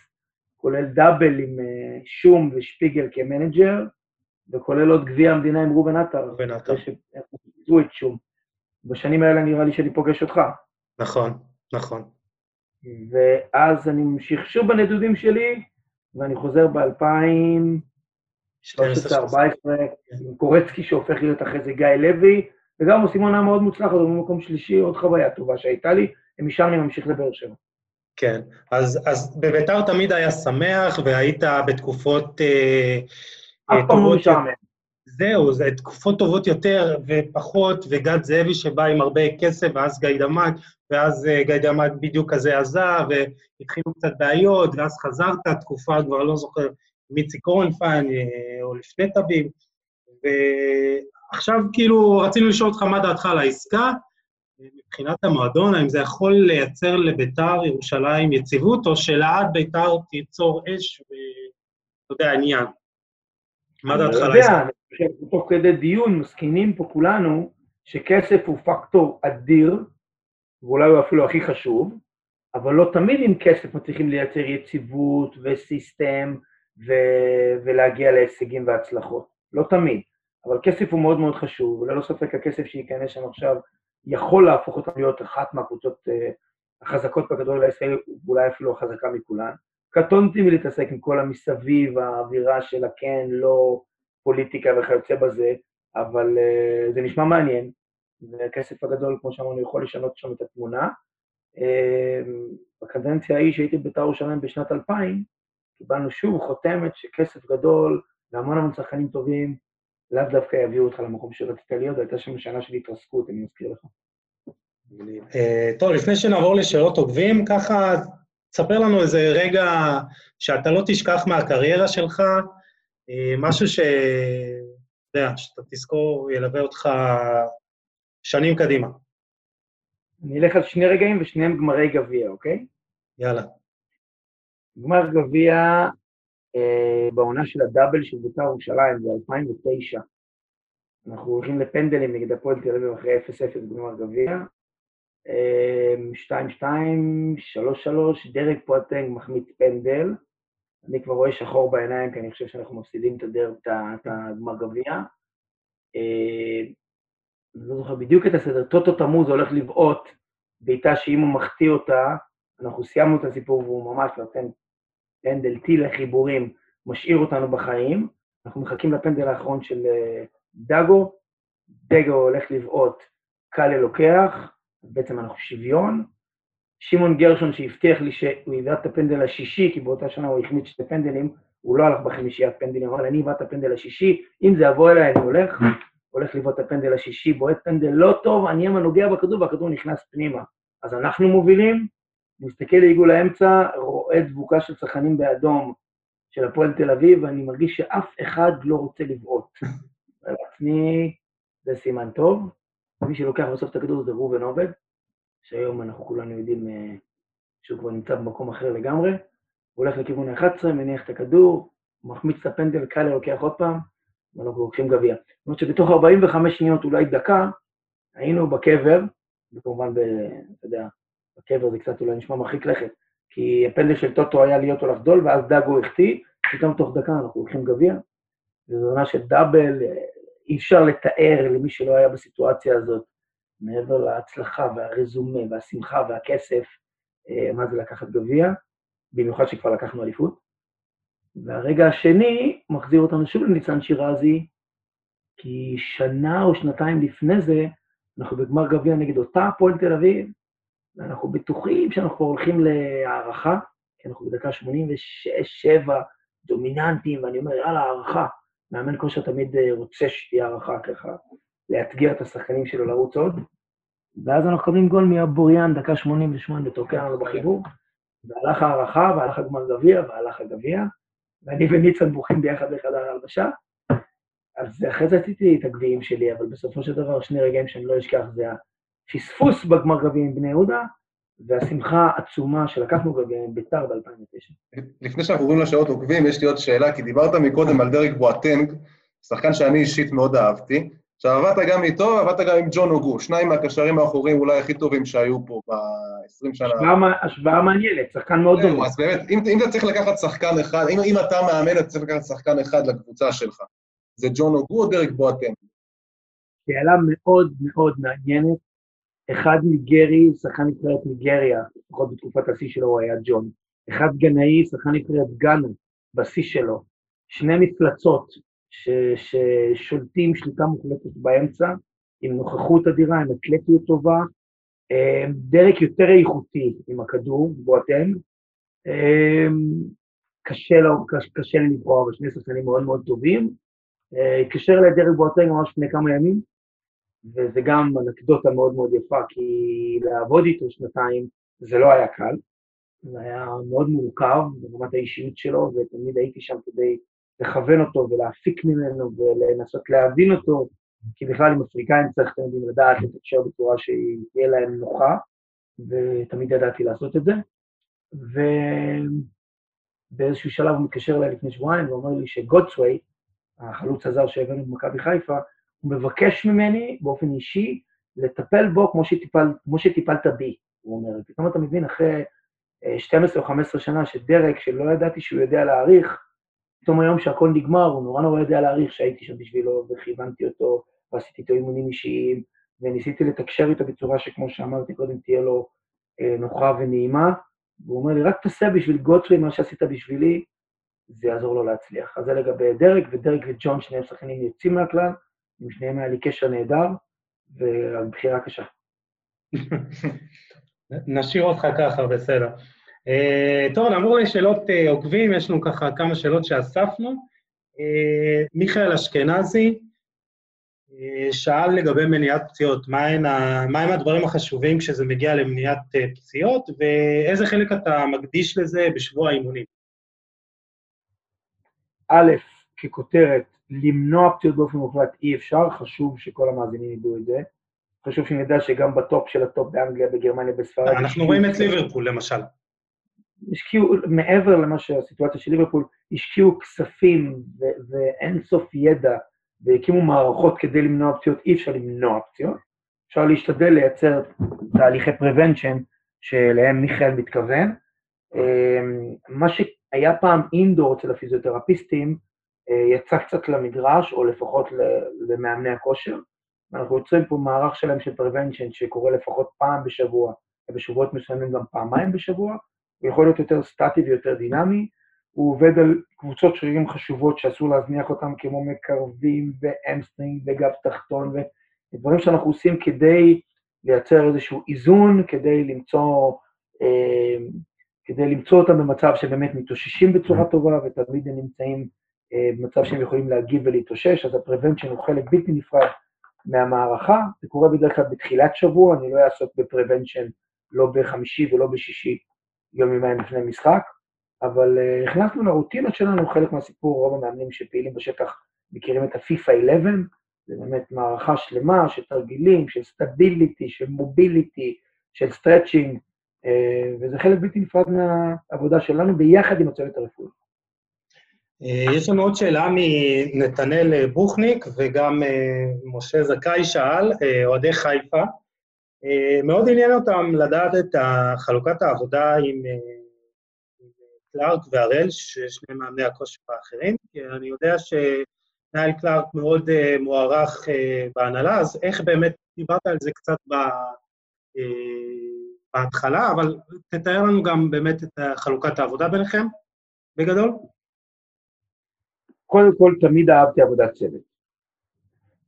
Speaker 2: כולל דאבל עם uh, שום ושפיגל כמנג'ר, וכולל עוד גביע המדינה עם ראובן עטר.
Speaker 1: ראובן עטר.
Speaker 2: שפיצו את שום. בשנים האלה נראה לי שאני פוגש אותך.
Speaker 1: נכון, נכון.
Speaker 2: ואז אני ממשיך שוב בנדודים שלי, ואני חוזר ב-2013-2014 עם קורצקי שהופך להיות אחרי זה גיא לוי, וגם עושים עונה מאוד מוצלחת, במקום שלישי, עוד חוויה טובה שהייתה לי, ומשם אני ממשיך לבאר שבע.
Speaker 1: כן, אז, אז בביתר תמיד היה שמח, והיית בתקופות אה,
Speaker 2: פעם לא משעמם.
Speaker 1: זהו, זה תקופות טובות יותר ופחות, וגד זאבי שבא עם הרבה כסף, ואז גיא דמק, ואז אה, גיא דמק בדיוק כזה עזב, והתחילו קצת בעיות, ואז חזרת, תקופה, כבר לא זוכר, מיצי קורנפיין, אה, או לפני תביב, ועכשיו כאילו רצינו לשאול אותך מה דעתך על העסקה, מבחינת המועדון, האם זה יכול לייצר לביתר ירושלים יציבות, או שלעד ביתר תיצור אש ואתה יודע, עניין. מה דעתך על העסקה?
Speaker 2: אני יודע, תוך כדי דיון מסכימים פה כולנו שכסף הוא פקטור אדיר, ואולי הוא אפילו הכי חשוב, אבל לא תמיד עם כסף מצליחים לייצר יציבות וסיסטם ו- ולהגיע להישגים והצלחות. לא תמיד, אבל כסף הוא מאוד מאוד חשוב, וללא ספק הכסף שייכנס שם עכשיו יכול להפוך אותם להיות אחת מהקבוצות uh, החזקות בכדורגל הישראלי, ואולי אפילו החזקה מכולן. קטונתי מלהתעסק עם כל המסביב, האווירה של הכן, לא, פוליטיקה וכיוצא בזה, אבל uh, זה נשמע מעניין, והכסף הגדול, כמו שאמרנו, יכול לשנות שם את התמונה. Uh, בקדנציה ההיא שהייתי בבית"ר ירושלים בשנת 2000, קיבלנו שוב חותמת שכסף גדול והמון המון שחקנים טובים, לאו דווקא יביאו אותך למקום שרצית להיות, הייתה שם שנה של התרסקות, אני מזכיר לך.
Speaker 1: אה, טוב, לפני שנעבור לשאלות עוקבים, ככה, תספר לנו איזה רגע שאתה לא תשכח מהקריירה שלך, אה, משהו ש... אתה יודע, שאתה תזכור, ילווה אותך שנים קדימה.
Speaker 2: אני אלך על שני רגעים ושניהם גמרי גביע, אוקיי?
Speaker 1: יאללה.
Speaker 2: גמר גביע אה, בעונה של הדאבל של בית"ר ירושלים, זה 2009. אנחנו הולכים לפנדלים נגד הפועל תל אביב אחרי 0-0 בגמר גביע. 2-2, אמ, 3-3, דרק בואטנג מחמיץ פנדל. אני כבר רואה שחור בעיניים, כי אני חושב שאנחנו מפסידים את הדרג, את הגמר גביע. אמ, אני לא זוכר בדיוק את הסדר, טוטו תמוז הולך לבעוט בעיטה שאם הוא מחטיא אותה, אנחנו סיימנו את הסיפור והוא ממש נותן פנדל טיל לחיבורים, משאיר אותנו בחיים. אנחנו מחכים לפנדל האחרון של אה, דאגו, דגו הולך לבעוט, קאלה לוקח, בעצם אנחנו שוויון. שמעון גרשון שהבטיח לי שהוא יבעט את הפנדל השישי, כי באותה שנה הוא החמיץ שתי פנדלים, הוא לא הלך בחמישיית פנדלים, אבל אני אבעט את הפנדל השישי, אם זה יבוא אליי אני הולך, הולך לבעוט את הפנדל השישי, בועט פנדל לא טוב, אני אמא נוגע בכדור והכדור נכנס פנימה. אז אנחנו מובילים, מסתכל לעיגול האמצע, רואה דבוקה של צרכנים באדום של הפועל תל אביב, ואני מרגיש שאף אחד לא רוצה לבעוט. לעצמי זה סימן טוב. מי שלוקח בסוף את הכדור זה ראובן עובד, שהיום אנחנו כולנו יודעים אה, שהוא כבר נמצא במקום אחר לגמרי. הוא הולך לכיוון ה-11, מניח את הכדור, מחמיץ את הפנדל, קאלה לוקח עוד פעם, ואנחנו לוקחים גביע. זאת אומרת שבתוך 45 שניות, אולי דקה, היינו בקבר, וכמובן, אתה יודע, בקבר זה קצת אולי נשמע מרחיק לכת, כי הפנדל של טוטו היה להיות או לחדול, ואז דאגו החטיא, פתאום תוך דקה אנחנו לוקחים גביע. וזו עונה של דאבל, אה, אי אפשר לתאר למי שלא היה בסיטואציה הזאת, מעבר להצלחה והרזומה והשמחה והכסף, אה, מה זה לקחת גביע, במיוחד שכבר לקחנו אליפות. והרגע השני מחזיר אותנו שוב לניצן שירזי, כי שנה או שנתיים לפני זה, אנחנו בגמר גביע נגד אותה הפועל תל אביב, ואנחנו בטוחים שאנחנו כבר הולכים להערכה, כי אנחנו בדקה 86-7 דומיננטיים, ואני אומר, יאללה, הערכה. מאמן כושר תמיד אה, רוצה שתהיה הערכה ככה, לאתגר את השחקנים שלו לרוץ עוד. ואז אנחנו מקבלים גול מאבוריאן, דקה 88, ותוקע לנו בחיבור. והלך הערכה, והלך הגמר גביע, והלך הגביע, ואני וניצן בוכים ביחד בחדר ההלבשה. אז אחרי זה עשיתי את הגביעים שלי, אבל בסופו של דבר שני רגעים שאני לא אשכח זה הפספוס בגמר גביע עם בני יהודה, והשמחה העצומה שלקחנו גביע עם ביתר ב-2009.
Speaker 3: לפני שאנחנו עוברים לשאלות עוקבים, יש לי עוד שאלה, כי דיברת מקודם על דרק בואטנג, שחקן שאני אישית מאוד אהבתי. עכשיו, עבדת גם איתו, עבדת גם עם ג'ון אוגו, שניים מהקשרים האחוריים אולי הכי טובים שהיו פה ב-20 שנה.
Speaker 2: השוואה מעניינת, שחקן מאוד דומה.
Speaker 3: אז באמת, אם, אם אתה צריך לקחת שחקן אחד, אם, אם אתה מאמן, אתה צריך לקחת שחקן אחד לקבוצה שלך. זה ג'ון אוגו או דרק בואטנג?
Speaker 2: שאלה מאוד מאוד מעניינת. אחד מגרי, שחקן נבחרת ניגריה, לפחות בתקופת השיא שלו הוא היה ג'ון. אחד גנאי, שחקן נבחרת גאנה, בשיא שלו. שני מפלצות ש, ששולטים שליטה מוחלטת באמצע, עם נוכחות אדירה, עם אתלטיות טובה. אמ, דרק יותר איכותי עם הכדור, בואטנג. אמ, קשה, לו, קשה לי לבחור, אבל שני שחקנים מאוד מאוד טובים. אה, התקשר אליי דרק בואטנג ממש לפני כמה ימים, וזה גם אנקדוטה מאוד מאוד יפה, כי לעבוד איתו שנתיים זה לא היה קל, זה היה מאוד מורכב ברמת האישיות שלו, ותמיד הייתי שם כדי לכוון אותו ולהפיק ממנו ולנסות להבין אותו, כי בכלל עם אפריקאים צריך תמיד לדעת לתקשר בצורה שהיא להם נוחה, ותמיד ידעתי לעשות את זה. ובאיזשהו שלב הוא מתקשר אליי לפני שבועיים ואומר לי שגודסווי, החלוץ הזר שהבאנו במכבי חיפה, הוא מבקש ממני באופן אישי לטפל בו כמו, שטיפל, כמו שטיפלת בי, הוא אומר. פתאום אתה מבין, אחרי 12 אה, או 15 שנה שדרק, שלא ידעתי שהוא יודע להעריך, פתאום היום שהכל נגמר, הוא נורא נורא יודע להעריך שהייתי שם בשבילו, וכיוונתי אותו, ועשיתי איתו אימונים אישיים, וניסיתי לתקשר איתו בצורה שכמו שאמרתי קודם, תהיה לו אה, נוחה ונעימה. והוא אומר לי, רק תעשה בשביל גוטרי מה שעשית בשבילי, זה יעזור לו להצליח. אז זה לגבי דרק, ודרק וג'ון, שניהם שחקנים יוצאים מהכלל, עם שניהם היה לי קשר נהדר, ובחירה קשה.
Speaker 1: נשאיר אותך ככה, בסדר. אה, טוב, נעבור לשאלות אה, עוקבים, יש לנו ככה כמה שאלות שאספנו. אה, מיכאל אשכנזי אה, שאל לגבי מניעת פציעות, מהם מה הדברים החשובים כשזה מגיע למניעת אה, פציעות, ואיזה חלק אתה מקדיש לזה בשבוע האימונים?
Speaker 2: א', ככותרת, למנוע פציעות באופן מוחלט אי אפשר, חשוב שכל המאזינים ידעו את זה. חשוב שנדע שגם בטופ של הטופ באנגליה, בגרמניה, בספרד...
Speaker 1: אנחנו רואים את ליברפול, למשל.
Speaker 2: השקיעו, מעבר למה שהסיטואציה של ליברפול, השקיעו כספים ואין סוף ידע והקימו מערכות כדי למנוע פציעות, אי אפשר למנוע פציעות. אפשר להשתדל לייצר תהליכי prevention שאליהם מיכאל מתכוון. אמ, מה שהיה פעם אינדור אצל הפיזיותרפיסטים, יצא קצת למגרש, או לפחות למאמני הכושר. אנחנו יוצרים פה מערך שלם של prevention שקורה לפחות פעם בשבוע, ובשבועות מסוימים גם פעמיים בשבוע. הוא יכול להיות יותר סטטי ויותר דינמי, הוא עובד על קבוצות שרירים חשובות שאסור להזניח אותן, כמו מקרבים ו hamstring וגב תחתון, ודברים שאנחנו עושים כדי לייצר איזשהו איזון, כדי למצוא, אה, כדי למצוא אותם במצב שבאמת מתאוששים בצורה טובה, ותמיד הם נמצאים אה, במצב שהם יכולים להגיב ולהתאושש, אז ה-prevention הוא חלק בלתי נפרד מהמערכה, זה קורה בדרך כלל בתחילת שבוע, אני לא אעסוק ב-prevention לא בחמישי ולא בשישי, יום יומיים לפני משחק, אבל אה, הכנסנו לרוטינות שלנו חלק מהסיפור, רוב המאמנים שפעילים בשטח מכירים את ה-FIFA 11, זה באמת מערכה שלמה של תרגילים, של stability, של mobility, של stretching, אה, וזה חלק בלתי נפרד מהעבודה שלנו ביחד עם הצוות הרפואי.
Speaker 1: Uh, יש לנו עוד שאלה מנתנאל בוכניק, וגם משה זכאי שאל, אוהדי חיפה. מאוד עניין אותם לדעת את חלוקת העבודה עם קלארק והראל, ששני מאמני הכושר האחרים, כי אני יודע שנייל קלארק מאוד מוערך בהנהלה, אז איך באמת, דיברת על זה קצת בהתחלה, אבל תתאר לנו גם באמת את חלוקת העבודה ביניכם, בגדול.
Speaker 2: קודם כל, תמיד אהבתי עבודת צוות.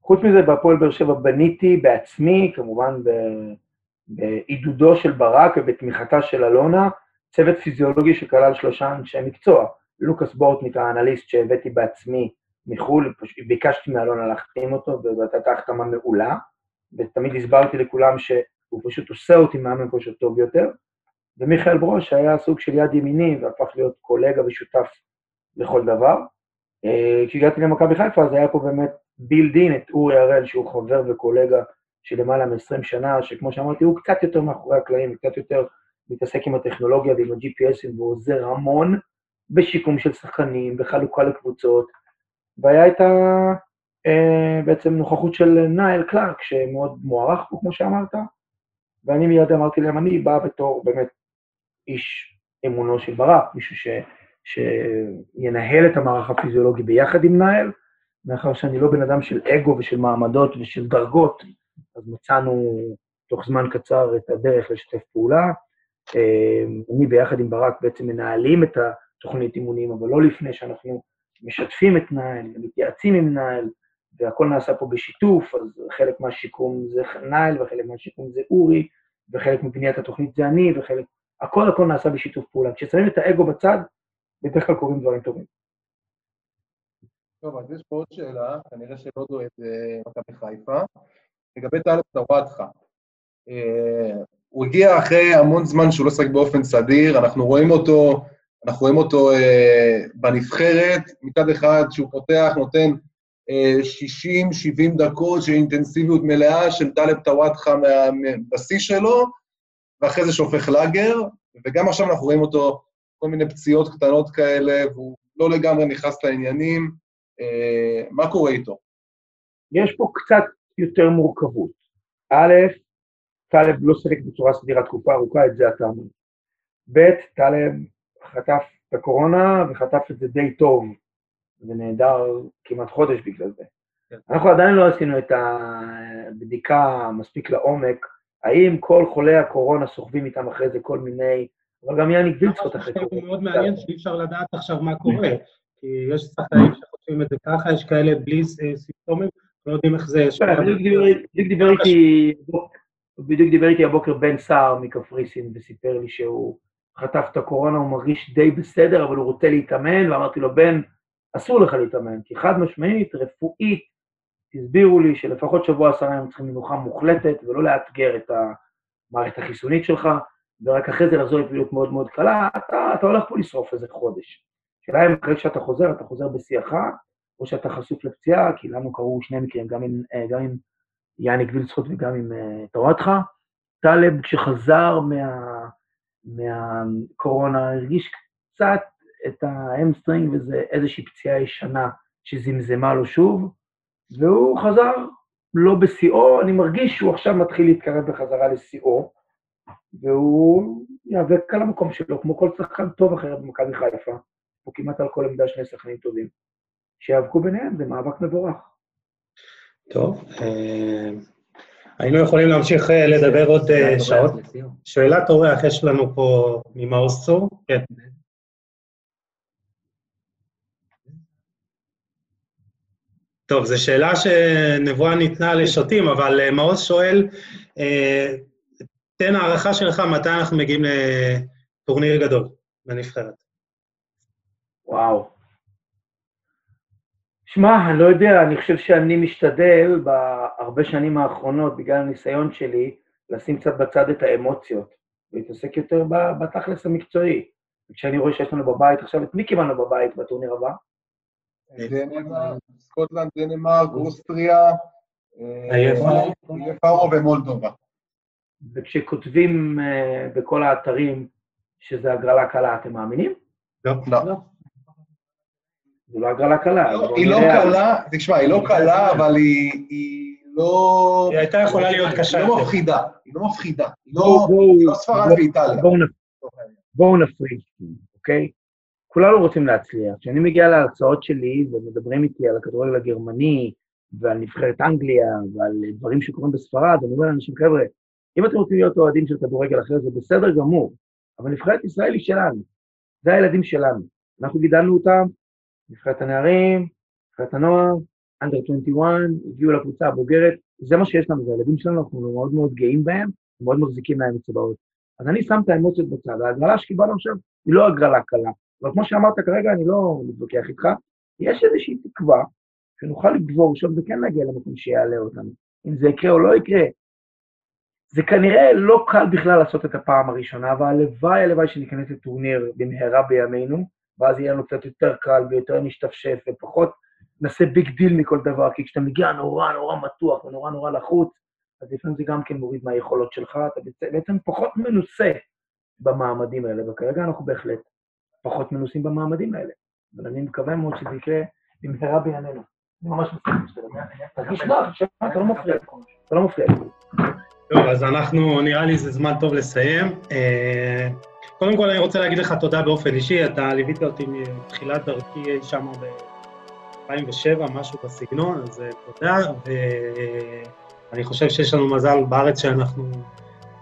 Speaker 2: חוץ מזה, בהפועל באר שבע בניתי בעצמי, כמובן בעידודו של ברק ובתמיכתה של אלונה, צוות פיזיולוגי שכלל שלושה אנשי מקצוע, לוקאס בורטניק האנליסט שהבאתי בעצמי מחו"ל, ביקשתי מאלונה להחתים אותו, וזאת הייתה החתמה מעולה, ותמיד הסברתי לכולם שהוא פשוט עושה אותי מאמן כושר טוב יותר, ומיכאל ברוש היה סוג של יד ימיני והפך להיות קולגה ושותף לכל דבר. אה, כשהגעתי למכבי חיפה אז היה פה באמת בילד אין את אורי הראל, שהוא חבר וקולגה של למעלה מ-20 שנה, שכמו שאמרתי, הוא קצת יותר מאחורי הקלעים, קצת יותר מתעסק עם הטכנולוגיה ועם ה-GPSים ועוזר המון בשיקום של שחקנים, בחלוקה לקבוצות, והיה את ה... אה, בעצם נוכחות של נייל קלארק, שמאוד מוערך פה, כמו שאמרת, ואני מיד אמרתי להם, אני בא בתור באמת איש אמונו של ברק, מישהו ש... שינהל את המערך הפיזיולוגי ביחד עם נייל, מאחר שאני לא בן אדם של אגו ושל מעמדות ושל דרגות, אז מצאנו תוך זמן קצר את הדרך לשתף פעולה. אמ, אני ביחד עם ברק בעצם מנהלים את התוכנית אימונים, אבל לא לפני שאנחנו משתפים את נאיל, מתייעצים עם נאיל, והכל נעשה פה בשיתוף, אז חלק מהשיקום זה נאיל, וחלק מהשיקום זה אורי, וחלק מבניית התוכנית זה אני, וחלק... הכל הכל נעשה בשיתוף פעולה. כששמים את האגו בצד, בדרך כלל קורים דברים טובים.
Speaker 3: טוב, אז יש פה עוד שאלה, כנראה שלא דואג מכבי חיפה, לגבי טלב טוואטחה. אה, הוא הגיע אחרי המון זמן שהוא לא שחק באופן סדיר, אנחנו רואים אותו, אנחנו רואים אותו אה, בנבחרת, מצד אחד שהוא פותח, נותן אה, 60-70 דקות של אינטנסיביות מלאה של טלב טוואטחה בשיא שלו, ואחרי זה שהופך לאגר, וגם עכשיו אנחנו רואים אותו כל מיני פציעות קטנות כאלה, והוא לא לגמרי נכנס לעניינים. אה, מה קורה איתו?
Speaker 2: יש פה קצת יותר מורכבות. א', טלב לא שיחק בצורה סדירה תקופה ארוכה, את זה אתה אומר. ב', טלב חטף את הקורונה וחטף את זה די טוב, ונעדר כמעט חודש בגלל זה. כן. אנחנו עדיין לא עשינו את הבדיקה מספיק לעומק, האם כל חולי הקורונה סוחבים איתם אחרי זה כל מיני, אבל גם יאניק וילצחוט אחרי
Speaker 1: זה. זה מאוד מעניין שאי אפשר לדעת עכשיו מה קורה, כי יש שחקנים שחושבים את זה ככה, יש כאלה בלי סימפטומים, לא יודעים איך זה...
Speaker 2: בדיוק דיבר איתי בדיוק דיבר איתי הבוקר בן סער מקפריסין וסיפר לי שהוא חטף את הקורונה, הוא מרגיש די בסדר, אבל הוא רוצה להתאמן, ואמרתי לו, בן, אסור לך להתאמן, כי חד משמעית, רפואית, הסבירו לי שלפחות שבוע עשרה ימים צריכים מנוחה מוחלטת ולא לאתגר את המערכת החיסונית שלך, ורק אחרי זה לחזור לפעילות מאוד מאוד קלה, אתה, אתה הולך פה לשרוף איזה חודש. השאלה אם אחרי שאתה חוזר, אתה חוזר בשיאך, או שאתה חשוף לפציעה, כי לנו קרו שני מקרים, גם עם, אה, גם עם יאניק וילדסחוט וגם עם טוואטחה. טלב, כשחזר מה, מהקורונה, הרגיש קצת את ה hamstring, וזה איזושהי פציעה ישנה שזמזמה לו שוב, והוא חזר לא בשיאו, אני מרגיש שהוא עכשיו מתחיל להתקרב בחזרה לשיאו, והוא ייאבק על המקום שלו, כמו כל שחקן טוב אחר במכבי חיפה, או כמעט על כל עמדה שני שחקנים טובים. שיאבקו ביניהם, זה מאבק מבורך.
Speaker 1: טוב, אה, היינו יכולים להמשיך אה, לדבר עוד אה, שעות. שאלת אורח יש לנו פה ממעוז צור. כן. טוב, זו שאלה שנבואה ניתנה לשוטים, אבל מעוז שואל, תן הערכה שלך מתי אנחנו מגיעים לטורניר גדול בנבחרת.
Speaker 2: וואו. שמע, אני לא יודע, אני חושב שאני משתדל בהרבה שנים האחרונות, בגלל הניסיון שלי, לשים קצת בצד את האמוציות, ולהתעסק יותר בתכלס המקצועי. וכשאני רואה שיש לנו בבית, עכשיו את מי קיבלנו בבית בטורניר הבא?
Speaker 3: סקוטלנד, דנמרק, אוסטריה, פארו ומולדובה.
Speaker 2: וכשכותבים אה, בכל האתרים שזה הגרלה קלה, אתם מאמינים?
Speaker 3: לא. לא.
Speaker 2: זו לא הגרלה קלה.
Speaker 3: לא, היא לא קלה, תשמע, היא לא קלה, אבל היא לא...
Speaker 1: היא הייתה יכולה להיות קשה.
Speaker 3: היא לא מפחידה, היא לא מפחידה. היא לא ספרד ואיטליה.
Speaker 2: בואו נפריד, אוקיי? כולנו רוצים להצליח. כשאני מגיע להרצאות שלי ומדברים איתי על הכדורגל הגרמני ועל נבחרת אנגליה ועל דברים שקורים בספרד, אני אומר לאנשים, חבר'ה, אם אתם רוצים להיות אוהדים של כדורגל אחר, זה בסדר גמור, אבל נבחרת ישראל היא שלנו, זה הילדים שלנו. אנחנו גידלנו אותם, נבחרת הנערים, נבחרת הנוער, אנדר 21, הגיעו לקבוצה הבוגרת, זה מה שיש לנו, זה הילדים שלנו, אנחנו מאוד מאוד גאים בהם, מאוד מחזיקים להם אצבעות. אז אני שם את האמוציות בצד, ההגרלה שקיבלנו עכשיו היא לא הגרלה קלה, אבל כמו שאמרת כרגע, אני לא מתווכח איתך, יש איזושהי תקווה שנוכל לגבור שם וכן להגיע למקום שיעלה אותנו. אם זה יקרה או לא יקרה, זה כנראה לא קל בכלל לעשות את הפעם הראשונה, אבל הלוואי שניכנס לטורניר במהרה בימינו, ואז יהיה לנו קצת יותר קל ויותר נשתפשף ופחות נעשה big deal מכל דבר, כי כשאתה מגיע נורא נורא מתוח ונורא נורא לחוץ, אז לפעמים זה גם כן מוריד מהיכולות שלך, אתה בעצם פחות מנוסה במעמדים האלה, וכרגע אנחנו בהחלט פחות מנוסים במעמדים האלה. אבל אני מקווה מאוד שזה יקרה במהרה בימינו. אני ממש מסכים. אתה לא מפריע, אתה לא מפריע.
Speaker 1: טוב, אז אנחנו, נראה לי זה זמן טוב לסיים. אה, קודם כל אני רוצה להגיד לך תודה באופן אישי, אתה ליווית אותי מתחילת דרכי שם ב-2007, משהו בסגנון, אז אה, תודה, ואני חושב שיש לנו מזל בארץ שאנחנו,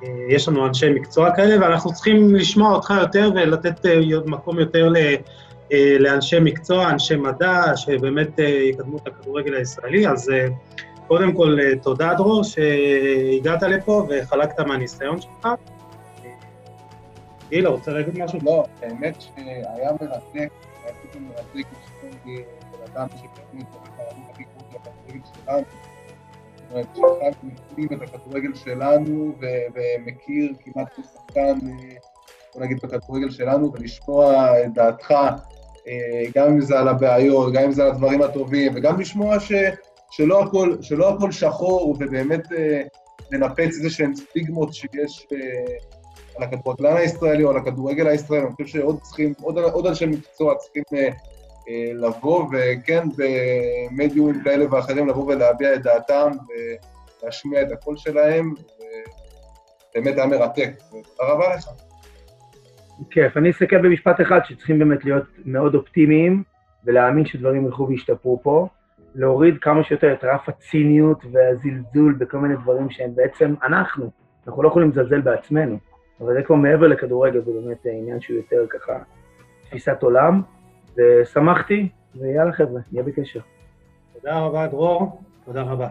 Speaker 1: אה, יש לנו אנשי מקצוע כאלה, ואנחנו צריכים לשמוע אותך יותר ולתת מקום יותר לאנשי מקצוע, אנשי מדע, שבאמת יקדמו את הכדורגל הישראלי, אז קודם כל, תודה, דרור, שהגעת לפה וחלקת מהניסיון שלך. גילה, רוצה להגיד משהו?
Speaker 3: לא, האמת שהיה מרתק, היה פתאום מרתק לשמוע בן אדם שבאמת את הכדורגל שלנו. זאת אומרת, שאחד מבין את הכדורגל שלנו ומכיר כמעט כל שחקן, בוא נגיד, בכדורגל שלנו, ולשמוע את דעתך, גם אם זה על הבעיות, גם אם זה על הדברים הטובים, וגם לשמוע ש... שלא הכל, שלא הכל שחור, ובאמת אה, לנפץ איזה שהן סטיגמות שיש אה, על הכדורגלן הישראלי או על הכדורגל הישראלי, אני חושב שעוד צריכים, עוד, עוד אנשי מקצוע צריכים אה, אה, לבוא, וכן, במדיומים כאלה ואחרים, לבוא ולהביע את דעתם ולהשמיע את הקול שלהם, ובאמת היה מרתק. תודה רבה לך.
Speaker 2: כיף. אני אסתכל במשפט אחד, שצריכים באמת להיות מאוד אופטימיים, ולהאמין שדברים ילכו וישתפרו פה. להוריד כמה שיותר את רף הציניות והזלזול בכל מיני דברים שהם בעצם אנחנו. אנחנו לא יכולים לזלזל בעצמנו, אבל זה כבר מעבר לכדורגל, זה באמת עניין שהוא יותר ככה תפיסת עולם, ושמחתי, ויאללה חבר'ה, נהיה בקשר.
Speaker 1: תודה רבה, דרור. תודה רבה.